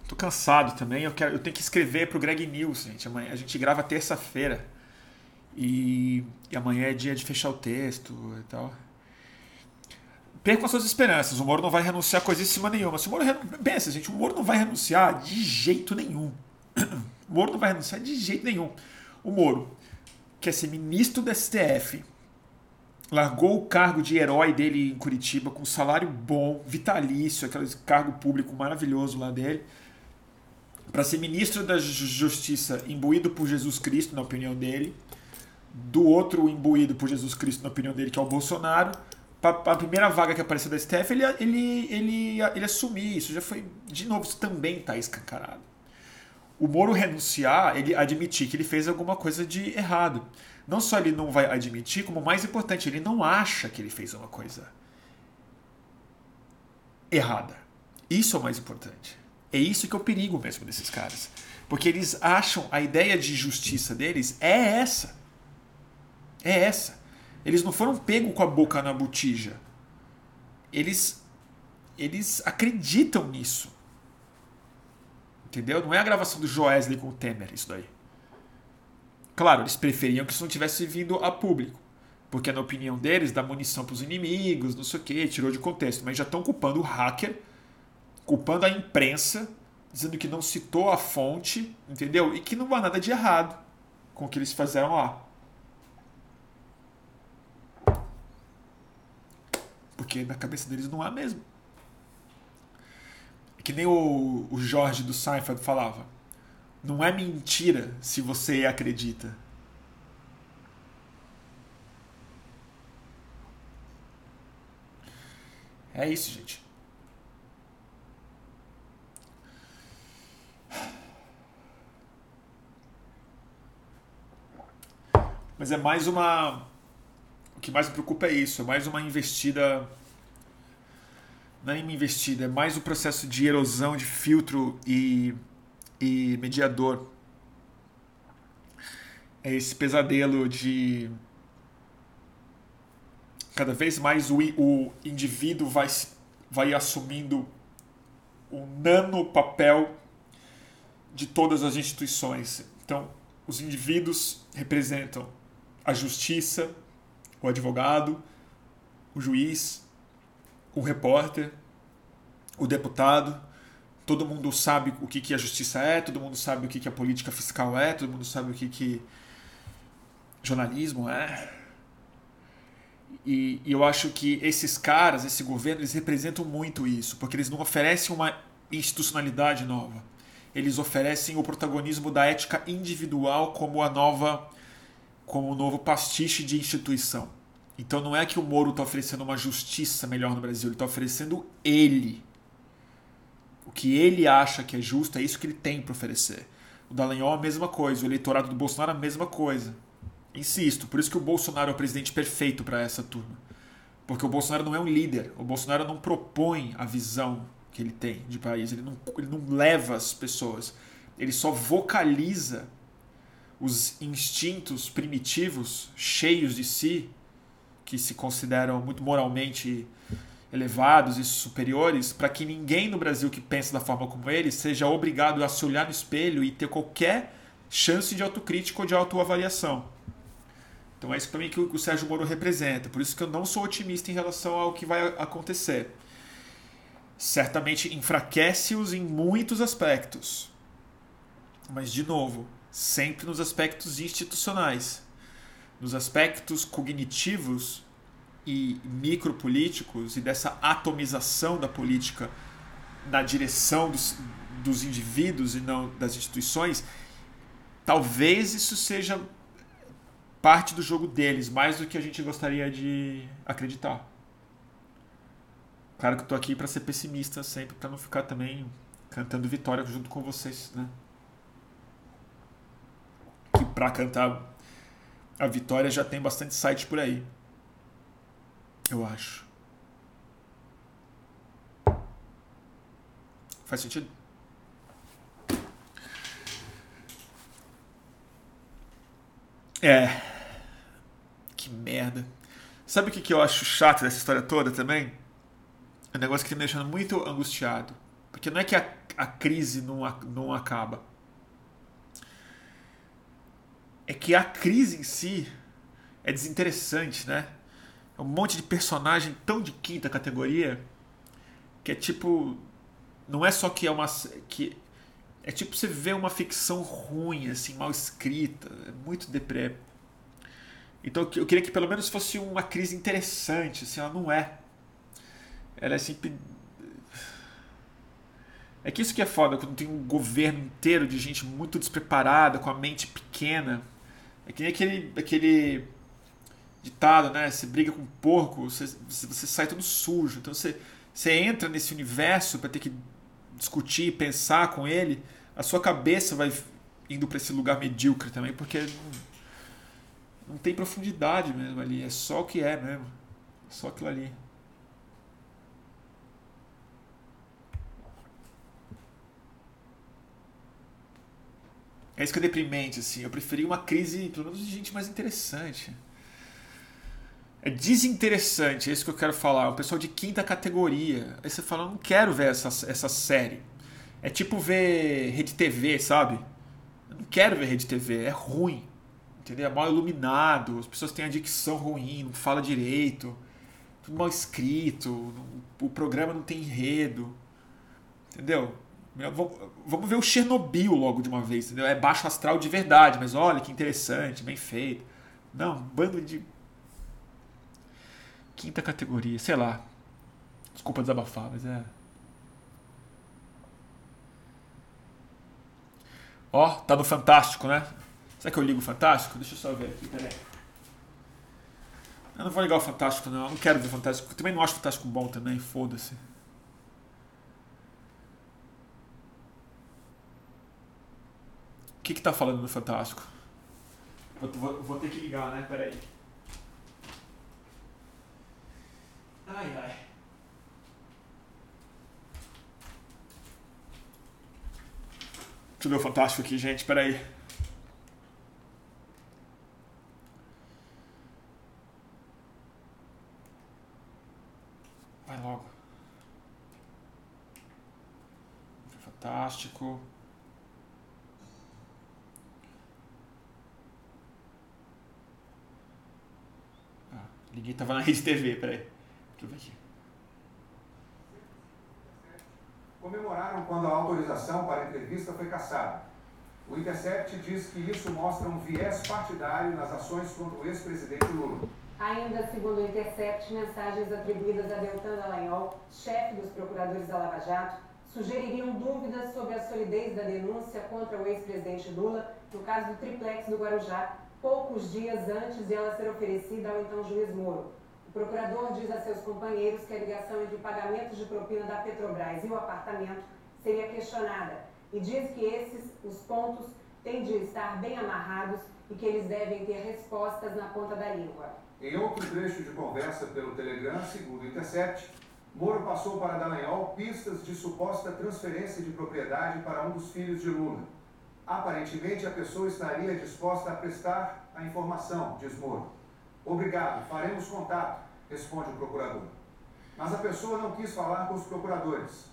Tô cansado também. Eu, quero, eu tenho que escrever pro Greg News, gente. Amanhã, a gente grava terça-feira. E, e, amanhã é dia de fechar o texto e tal. Percam as suas esperanças. O Moro não vai renunciar a coisíssima nenhuma. Se o Moro Pensa, gente, o Moro não vai renunciar de jeito nenhum. *clears throat* O Moro não vai renunciar de jeito nenhum. O Moro quer ser ministro do STF largou o cargo de herói dele em Curitiba com salário bom, vitalício, aquele cargo público maravilhoso lá dele, para ser ministro da Justiça imbuído por Jesus Cristo, na opinião dele, do outro imbuído por Jesus Cristo, na opinião dele, que é o Bolsonaro. A primeira vaga que apareceu da STF, ele, ele, ele, ele assumir isso. Já foi. De novo, isso também está escancarado. O Moro renunciar, ele admitir que ele fez alguma coisa de errado não só ele não vai admitir, como mais importante, ele não acha que ele fez uma coisa errada. Isso é o mais importante. É isso que é o perigo mesmo desses caras. Porque eles acham a ideia de justiça deles é essa. É essa. Eles não foram pegos com a boca na botija. Eles eles acreditam nisso. Entendeu? Não é a gravação do Joesley com o Temer, isso daí. Claro, eles preferiam que isso não tivesse vindo a público. Porque, na opinião deles, dá munição para os inimigos, não sei o que, tirou de contexto. Mas já estão culpando o hacker, culpando a imprensa, dizendo que não citou a fonte, entendeu? E que não há nada de errado com o que eles fizeram lá. Porque na cabeça deles não há mesmo. É que nem o, o Jorge do Seinfeld falava não é mentira se você acredita. É isso, gente. Mas é mais uma. O que mais me preocupa é isso, é mais uma investida. Não é uma investida, é mais um processo de erosão de filtro e e mediador. É esse pesadelo de cada vez mais o, o indivíduo vai, vai assumindo o nano papel de todas as instituições. Então, os indivíduos representam a justiça, o advogado, o juiz, o repórter, o deputado, todo mundo sabe o que, que a justiça é, todo mundo sabe o que, que a política fiscal é, todo mundo sabe o que, que jornalismo é. E, e, eu acho que esses caras, esse governo, eles representam muito isso, porque eles não oferecem uma institucionalidade nova. Eles oferecem o protagonismo da ética individual como a nova, como o novo pastiche de instituição. Então não é que o Moro está oferecendo uma justiça melhor no Brasil, ele está oferecendo ele o que ele acha que é justo é isso que ele tem para oferecer. O Dallagnol a mesma coisa, o eleitorado do Bolsonaro a mesma coisa. Insisto, por isso que o Bolsonaro é o presidente perfeito para essa turma. Porque o Bolsonaro não é um líder, o Bolsonaro não propõe a visão que ele tem de país, ele não, ele não leva as pessoas, ele só vocaliza os instintos primitivos, cheios de si, que se consideram muito moralmente elevados e superiores para que ninguém no Brasil que pensa da forma como ele seja obrigado a se olhar no espelho e ter qualquer chance de autocrítica ou de autoavaliação. Então é isso para mim que o Sérgio Moro representa. Por isso que eu não sou otimista em relação ao que vai acontecer. Certamente enfraquece-os em muitos aspectos. Mas, de novo, sempre nos aspectos institucionais. Nos aspectos cognitivos e micropolíticos e dessa atomização da política na direção dos, dos indivíduos e não das instituições, talvez isso seja parte do jogo deles, mais do que a gente gostaria de acreditar. Claro que eu tô aqui para ser pessimista sempre, para não ficar também cantando vitória junto com vocês, né? Que para cantar a vitória já tem bastante site por aí. Eu acho. Faz sentido? É. Que merda. Sabe o que, que eu acho chato dessa história toda também? É um negócio que tá me deixando muito angustiado. Porque não é que a, a crise não, não acaba. É que a crise em si é desinteressante, né? É um monte de personagem tão de quinta categoria que é tipo. Não é só que é uma. que É tipo você ver uma ficção ruim, assim, mal escrita. É muito deprê. Então eu queria que pelo menos fosse uma crise interessante, assim, ela não é. Ela é sempre. É que isso que é foda, quando tem um governo inteiro de gente muito despreparada, com a mente pequena. É que nem aquele, aquele ditado, né? Você briga com um porco, você, você sai todo sujo. Então você, você entra nesse universo para ter que discutir, pensar com ele, a sua cabeça vai indo para esse lugar medíocre também, porque não, não tem profundidade mesmo ali, é só o que é mesmo. É só aquilo ali. É isso que é deprimente, assim. Eu preferia uma crise, pelo menos, de gente mais interessante. É desinteressante, é isso que eu quero falar. É um pessoal de quinta categoria. Aí você fala, não quero ver essa, essa série. É tipo ver Rede TV, sabe? Eu não quero ver Rede TV, é ruim. Entendeu? É mal iluminado, as pessoas têm a dicção ruim, não fala direito, tudo mal escrito, o programa não tem enredo. Entendeu? Vamos ver o Chernobyl logo de uma vez, entendeu? É baixo astral de verdade, mas olha que interessante, bem feito. Não, bando de quinta categoria, sei lá. Desculpa desabafar, mas é. Ó, tá no Fantástico, né? Será que eu ligo o Fantástico? Deixa eu só ver aqui, peraí. Eu não vou ligar o Fantástico, não. Eu não quero ver o Fantástico. Eu também não acho o Fantástico bom também, foda-se. O que que tá falando no Fantástico? Vou, vou, vou ter que ligar, né? Peraí. Ai, ai. Deixa eu ver o Fantástico aqui, gente. Espera aí. Vai logo. Fantástico. Ah, liguei, tava na Rede TV, peraí. Aqui. Comemoraram quando a autorização para a entrevista foi cassada. O Intercept diz que isso mostra um viés partidário nas ações contra o ex-presidente Lula. Ainda segundo o Intercept, mensagens atribuídas a Deltan Dallagnol, chefe dos procuradores da Lava Jato, sugeririam dúvidas sobre a solidez da denúncia contra o ex-presidente Lula no caso do triplex do Guarujá, poucos dias antes de ela ser oferecida ao então juiz Moro. O procurador diz a seus companheiros que a ligação entre o pagamento de propina da Petrobras e o apartamento seria questionada e diz que esses, os pontos, têm de estar bem amarrados e que eles devem ter respostas na ponta da língua. Em outro trecho de conversa pelo Telegram, segundo o Intercept, Moro passou para Dallagnol pistas de suposta transferência de propriedade para um dos filhos de Lula. Aparentemente, a pessoa estaria disposta a prestar a informação, diz Moro. Obrigado, faremos contato, responde o procurador. Mas a pessoa não quis falar com os procuradores,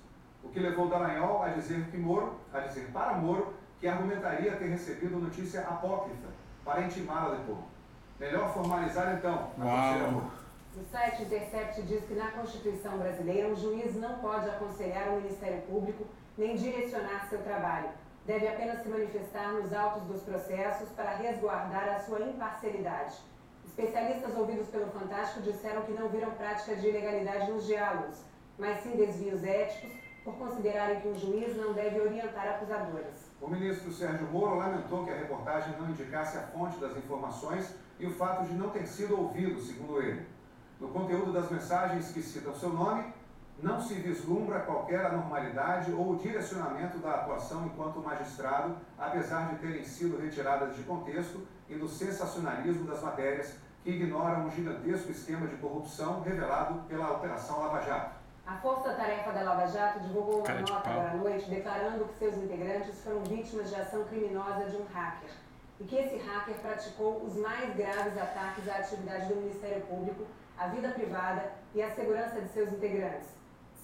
o que levou Dallagnol a dizer que Moro, a dizer para Moro, que argumentaria ter recebido notícia apócrifa para intimá-la a depor. Melhor formalizar então a terceira Moro. O site Intercept diz que na Constituição brasileira um juiz não pode aconselhar o Ministério Público nem direcionar seu trabalho. Deve apenas se manifestar nos autos dos processos para resguardar a sua imparcialidade. Especialistas ouvidos pelo Fantástico disseram que não viram prática de ilegalidade nos diálogos, mas sim desvios éticos, por considerarem que um juiz não deve orientar acusadoras. O ministro Sérgio Moro lamentou que a reportagem não indicasse a fonte das informações e o fato de não ter sido ouvido, segundo ele. No conteúdo das mensagens que citam seu nome, não se vislumbra qualquer anormalidade ou direcionamento da atuação enquanto magistrado, apesar de terem sido retiradas de contexto e do sensacionalismo das matérias que ignoram o gigantesco esquema de corrupção revelado pela Operação Lava Jato. A Força Tarefa da Lava Jato divulgou uma nota agora à noite declarando que seus integrantes foram vítimas de ação criminosa de um hacker e que esse hacker praticou os mais graves ataques à atividade do Ministério Público a vida privada e a segurança de seus integrantes.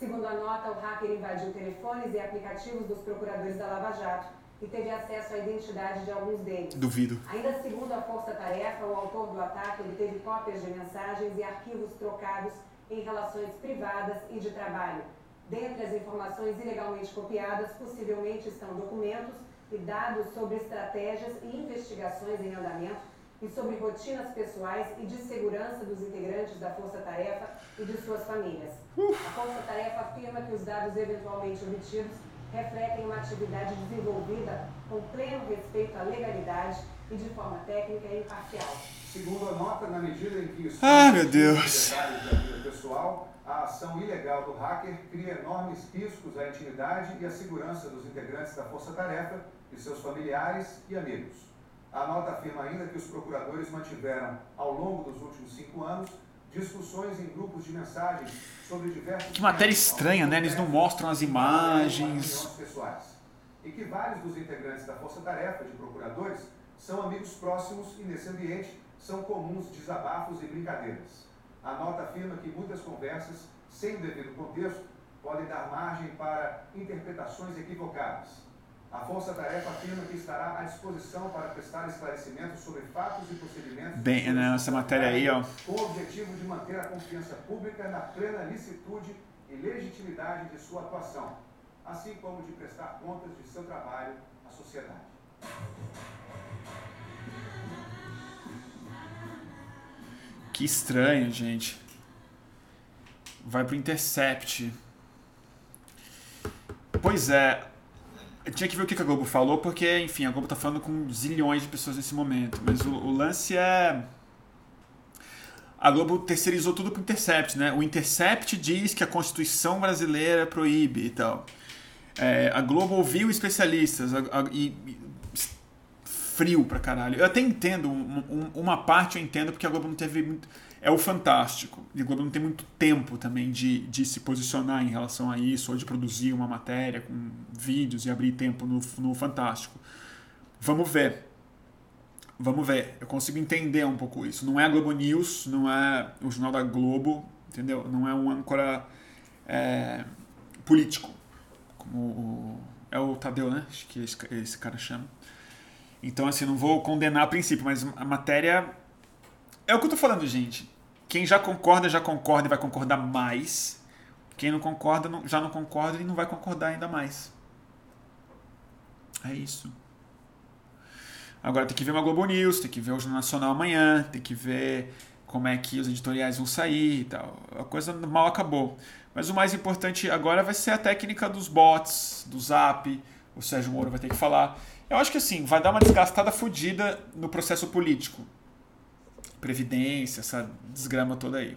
Segundo a nota, o hacker invadiu telefones e aplicativos dos procuradores da Lava Jato e teve acesso à identidade de alguns deles. Duvido. Ainda segundo a Força Tarefa, o autor do ataque teve cópias de mensagens e arquivos trocados em relações privadas e de trabalho. Dentre as informações ilegalmente copiadas, possivelmente estão documentos e dados sobre estratégias e investigações em andamento e sobre rotinas pessoais e de segurança dos integrantes da Força Tarefa e de suas famílias. A Força Tarefa afirma que os dados eventualmente obtidos refletem uma atividade desenvolvida com pleno respeito à legalidade e de forma técnica e imparcial. Segundo a nota, na medida em que isso ah, meu Deus. detalhes da vida pessoal, a ação ilegal do hacker cria enormes riscos à intimidade e à segurança dos integrantes da Força Tarefa e seus familiares e amigos. A nota afirma ainda que os procuradores mantiveram, ao longo dos últimos cinco anos, discussões em grupos de mensagens sobre diversos. Que matéria estranha, né? Eles não mostram as imagens. Pessoais. E que vários dos integrantes da Força Tarefa de procuradores são amigos próximos e, nesse ambiente, são comuns desabafos e brincadeiras. A nota afirma que muitas conversas, sem o devido contexto, podem dar margem para interpretações equivocadas a Força Tarefa afirma que estará à disposição para prestar esclarecimentos sobre fatos e procedimentos. Bem, nessa matéria aí, ó. Com o objetivo de manter a confiança pública na plena licitude e legitimidade de sua atuação, assim como de prestar contas de seu trabalho à sociedade. Que estranho, gente. Vai pro Intercept. Pois é, tinha que ver o que a Globo falou, porque, enfim, a Globo tá falando com zilhões de pessoas nesse momento. Mas o, o lance é. A Globo terceirizou tudo pro Intercept, né? O Intercept diz que a Constituição brasileira proíbe e tal. É, a Globo ouviu especialistas a, a, e, e, frio pra caralho. Eu até entendo, um, um, uma parte eu entendo porque a Globo não teve muito é o fantástico. E o Globo não tem muito tempo também de, de se posicionar em relação a isso, ou de produzir uma matéria com vídeos e abrir tempo no, no fantástico. Vamos ver. Vamos ver. Eu consigo entender um pouco isso. Não é a Globo News, não é o Jornal da Globo, entendeu? Não é um âncora é, político, como o, é o Tadeu, né? Acho que esse, esse cara chama. Então, assim, não vou condenar a princípio, mas a matéria é o que eu tô falando, gente. Quem já concorda, já concorda e vai concordar mais. Quem não concorda, não, já não concorda e não vai concordar ainda mais. É isso. Agora tem que ver uma Globo News, tem que ver o Jornal Nacional amanhã, tem que ver como é que os editoriais vão sair e tal. A coisa mal acabou. Mas o mais importante agora vai ser a técnica dos bots, do zap. O Sérgio Moro vai ter que falar. Eu acho que assim, vai dar uma desgastada fodida no processo político. Previdência, essa desgrama toda aí.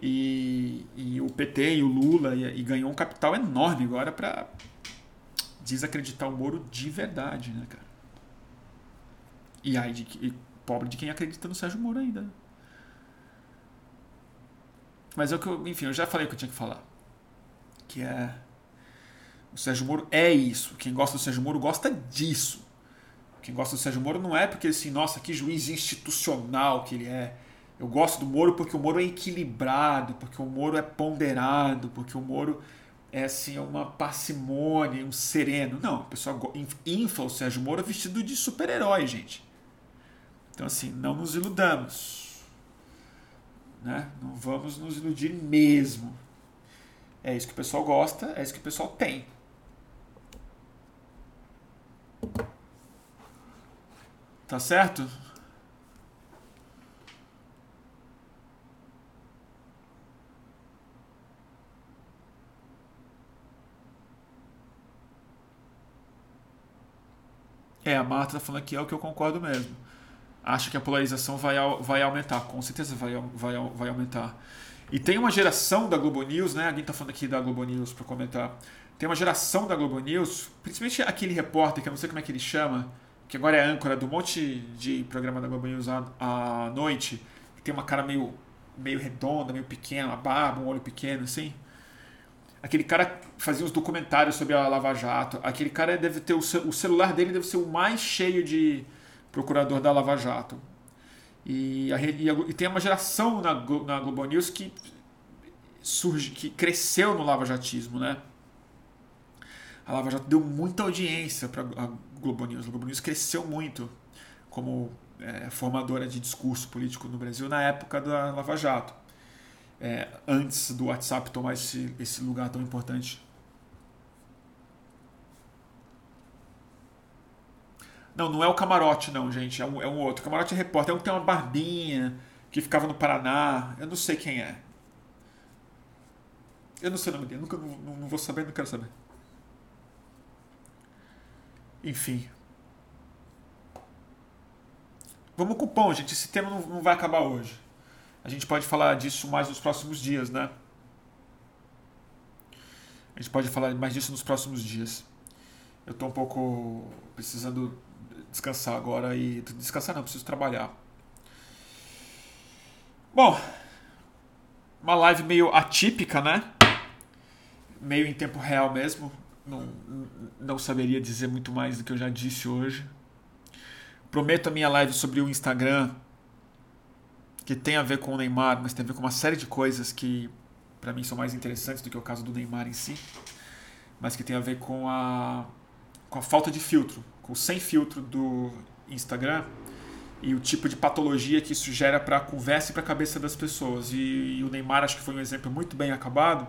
E, e o PT e o Lula e, e ganhou um capital enorme agora para desacreditar o Moro de verdade, né, cara? E aí, de, e pobre de quem acredita no Sérgio Moro ainda. Mas é o que eu, enfim, eu já falei o que eu tinha que falar. Que é. O Sérgio Moro é isso. Quem gosta do Sérgio Moro gosta disso. Quem gosta do Sérgio Moro não é porque assim, nossa, que juiz institucional que ele é. Eu gosto do Moro porque o Moro é equilibrado, porque o Moro é ponderado, porque o Moro é assim é uma parcimônia, um sereno. Não, o pessoal infla o Sérgio Moro vestido de super-herói, gente. Então assim, não nos iludamos. Né? Não vamos nos iludir mesmo. É isso que o pessoal gosta, é isso que o pessoal tem. Tá certo? É, a Marta tá falando aqui, é o que eu concordo mesmo. Acho que a polarização vai, vai aumentar, com certeza vai, vai, vai aumentar. E tem uma geração da Globo News, né? Alguém tá falando aqui da Globo News para comentar. Tem uma geração da Globo News, principalmente aquele repórter, que eu não sei como é que ele chama, que agora é âncora do monte de programa da Globo News à, à noite, que tem uma cara meio, meio redonda, meio pequena, uma barba, um olho pequeno, assim. Aquele cara fazia uns documentários sobre a Lava Jato. Aquele cara deve ter o, o celular dele deve ser o mais cheio de procurador da Lava Jato. E, a, e, a, e tem uma geração na, na Globo News que surge, que cresceu no lavajatismo, né? A Lava Jato deu muita audiência para Globo News. A Globo News cresceu muito como é, formadora de discurso político no Brasil na época da Lava Jato é, antes do WhatsApp tomar esse, esse lugar tão importante. Não, não é o camarote, não, gente. É um, é um outro. O camarote é repórter. É um que tem uma barbinha, que ficava no Paraná. Eu não sei quem é. Eu não sei o nome dele. Nunca, não, não vou saber, não quero saber. Enfim. Vamos pão, gente. Esse tema não, não vai acabar hoje. A gente pode falar disso mais nos próximos dias, né? A gente pode falar mais disso nos próximos dias. Eu estou um pouco precisando descansar agora e descansar não, preciso trabalhar. Bom, uma live meio atípica, né? Meio em tempo real mesmo. Não, não saberia dizer muito mais do que eu já disse hoje. Prometo a minha live sobre o Instagram que tem a ver com o Neymar, mas tem a ver com uma série de coisas que para mim são mais interessantes do que o caso do Neymar em si, mas que tem a ver com a, com a falta de filtro, com o sem filtro do Instagram e o tipo de patologia que isso gera para a conversa e para a cabeça das pessoas. E, e, o Neymar acho que foi um exemplo muito bem acabado,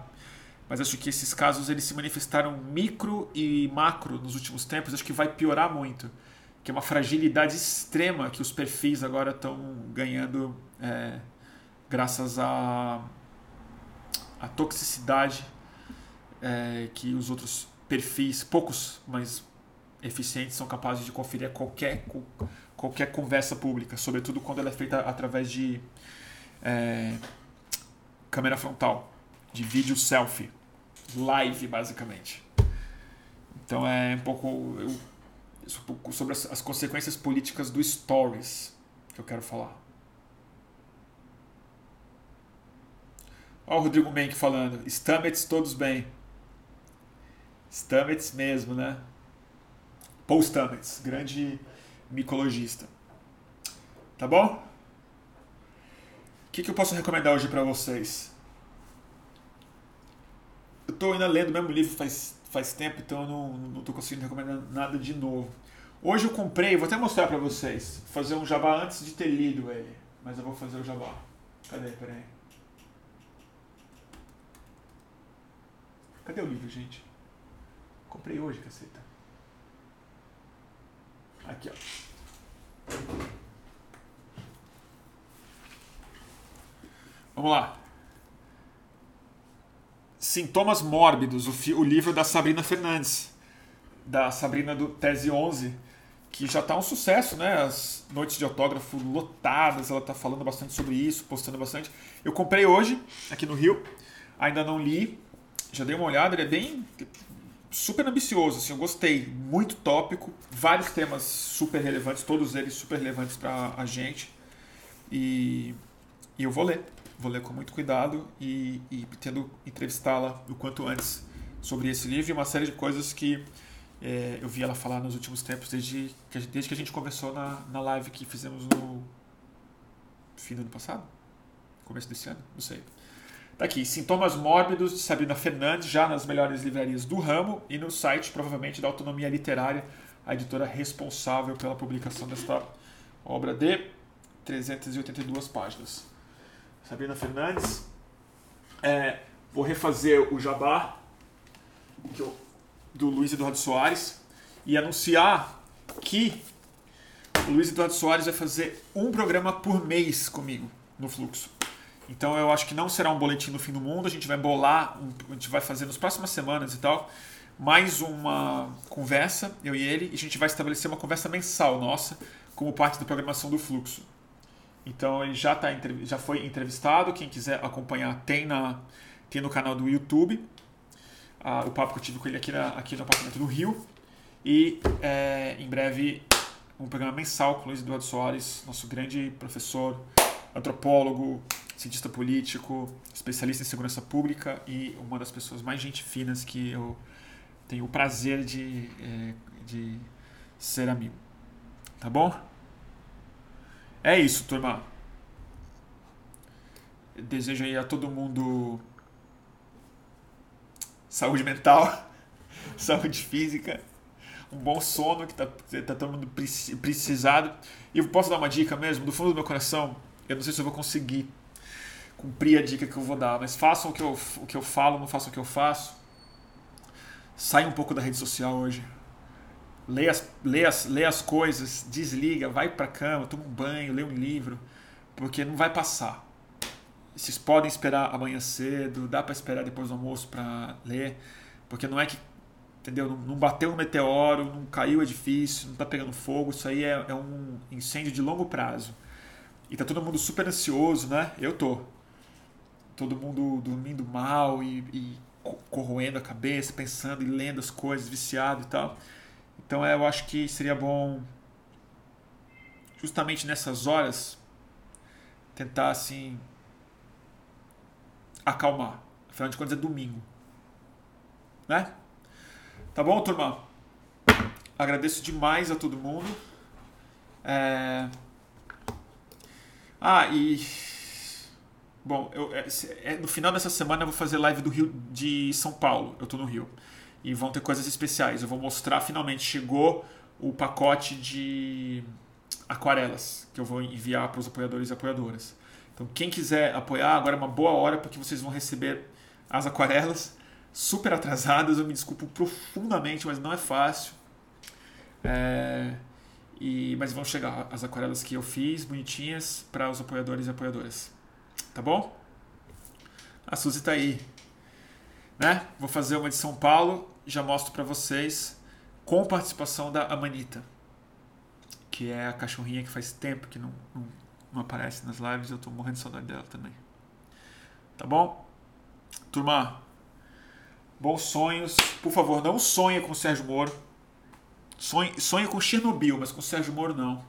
mas acho que esses casos eles se manifestaram micro e macro nos últimos tempos, acho que vai piorar muito que é uma fragilidade extrema que os perfis agora estão ganhando é, graças à a, a, toxicidade é, que os outros perfis, poucos, mas eficientes, são capazes de conferir a qualquer, qualquer conversa pública, sobretudo quando ela é feita através de é, câmera frontal, de vídeo selfie, live basicamente. Então é um pouco. Eu, sobre as, as consequências políticas do Stories que eu quero falar. Olha o Rodrigo Menck falando. Stamets todos bem. Stamets mesmo, né? Paul Stamets, grande micologista. Tá bom? O que, que eu posso recomendar hoje para vocês? Eu estou ainda lendo o mesmo livro faz faz tempo, então eu não, tô conseguindo recomendar nada de novo. Hoje eu comprei, vou até mostrar para vocês, fazer um jabá antes de ter lido ele, mas eu vou fazer o jabá. Cadê? Peraí. Cadê o livro, gente? Comprei hoje, caceta. Aqui, ó. Vamos lá. Sintomas Mórbidos, o, o livro da Sabrina Fernandes, da Sabrina do Tese 11, que já está um sucesso, né? As noites de autógrafo lotadas, ela está falando bastante sobre isso, postando bastante. Eu comprei hoje, aqui no Rio, ainda não li, já dei uma olhada, ele é bem super ambicioso, assim, eu gostei, muito tópico, vários temas super relevantes, todos eles super relevantes para a gente. E, e eu vou ler vou ler com muito cuidado e, e pretendo entrevistá-la o quanto antes sobre esse livro e uma série de coisas que é, eu vi ela falar nos últimos tempos, desde que desde que a gente conversou na, na live que fizemos no fim do ano passado. começo desse ano, não sei. Tá aqui, Sintomas Mórbidos de Sabrina Fernandes, já nas melhores livrarias do ramo e no site, provavelmente, da Autonomia Literária, a editora responsável pela publicação desta obra de 382 páginas. Sabrina Fernandes. É, vou refazer o jabá do Luiz Eduardo Soares e anunciar que o Luiz Eduardo Soares vai fazer um programa por mês comigo no Fluxo. Então eu acho que não será um boletim no fim do mundo, a gente vai bolar, a gente vai fazer nas próximas semanas e tal, mais uma conversa, eu e ele, e a gente vai estabelecer uma conversa mensal nossa, como parte da programação do Fluxo. Então ele já, tá, já foi entrevistado, quem quiser acompanhar tem, na, tem no canal do YouTube, ah, o papo que eu tive com ele aqui, na, aqui no apartamento do Rio, e é, em breve um programa mensal com o Luiz Eduardo Soares, nosso grande professor, antropólogo, cientista político, especialista em segurança pública e uma das pessoas mais gente finas que eu tenho o prazer de, é, de ser amigo. Tá bom? É isso, turma. Eu desejo aí a todo mundo saúde mental, *laughs* saúde física, um bom sono que tá, tá todo mundo precisado. E eu posso dar uma dica mesmo, do fundo do meu coração, eu não sei se eu vou conseguir cumprir a dica que eu vou dar, mas façam o que eu, o que eu falo, não façam o que eu faço. Sai um pouco da rede social hoje. Lê as, lê as, lê as coisas, desliga, vai pra cama, toma um banho, lê um livro, porque não vai passar. Vocês podem esperar amanhã cedo, dá para esperar depois do almoço para ler, porque não é que entendeu? Não, bateu um meteoro, não caiu o edifício, não está pegando fogo. Isso aí é, é, um incêndio de longo prazo. E tá todo mundo super ansioso, né? Eu tô todo mundo dormindo mal e, e corroendo a cabeça, pensando e lendo as coisas, viciado e tal. Então é, eu acho que seria bom, justamente nessas horas, tentar assim acalmar. Afinal de contas é domingo. Né? Tá bom, turma? Agradeço demais a todo mundo. É... Ah, e Bom, eu, é, é, no final dessa semana eu vou fazer live do Rio de São Paulo. Eu tô no Rio. E vão ter coisas especiais. Eu vou mostrar, finalmente chegou o pacote de aquarelas que eu vou enviar para os apoiadores e apoiadoras. Então, quem quiser apoiar, agora é uma boa hora porque vocês vão receber as aquarelas super atrasadas. Eu me desculpo profundamente, mas não é fácil. É, e, mas vão chegar as aquarelas que eu fiz, bonitinhas, para os apoiadores e apoiadoras. Tá bom? A Suzy tá aí. Né? Vou fazer uma de São Paulo, já mostro para vocês com participação da Amanita, que é a cachorrinha que faz tempo que não, não, não aparece nas lives, eu tô morrendo de saudade dela também. Tá bom? Turma, bons sonhos. Por favor, não sonhe com o Sérgio Moro. Sonhe, sonhe com Chernobyl, mas com o Sérgio Moro não.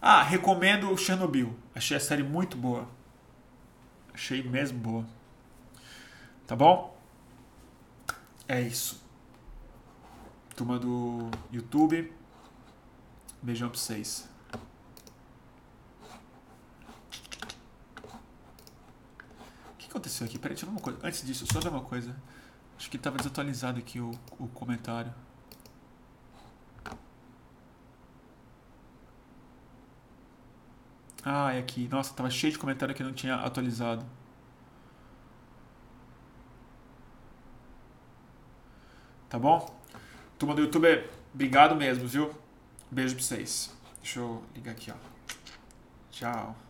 Ah, recomendo Chernobyl. Achei a série muito boa. Achei mesmo boa. Tá bom? É isso. Turma do YouTube. Beijão pra vocês. O que aconteceu aqui? Peraí, deixa eu ver uma coisa. Antes disso, só ver uma coisa. Acho que estava desatualizado aqui o, o comentário. Ah, é aqui. Nossa, tava cheio de comentário que não tinha atualizado. Tá bom? Turma do YouTube, obrigado mesmo, viu? Beijo pra vocês. Deixa eu ligar aqui, ó. Tchau.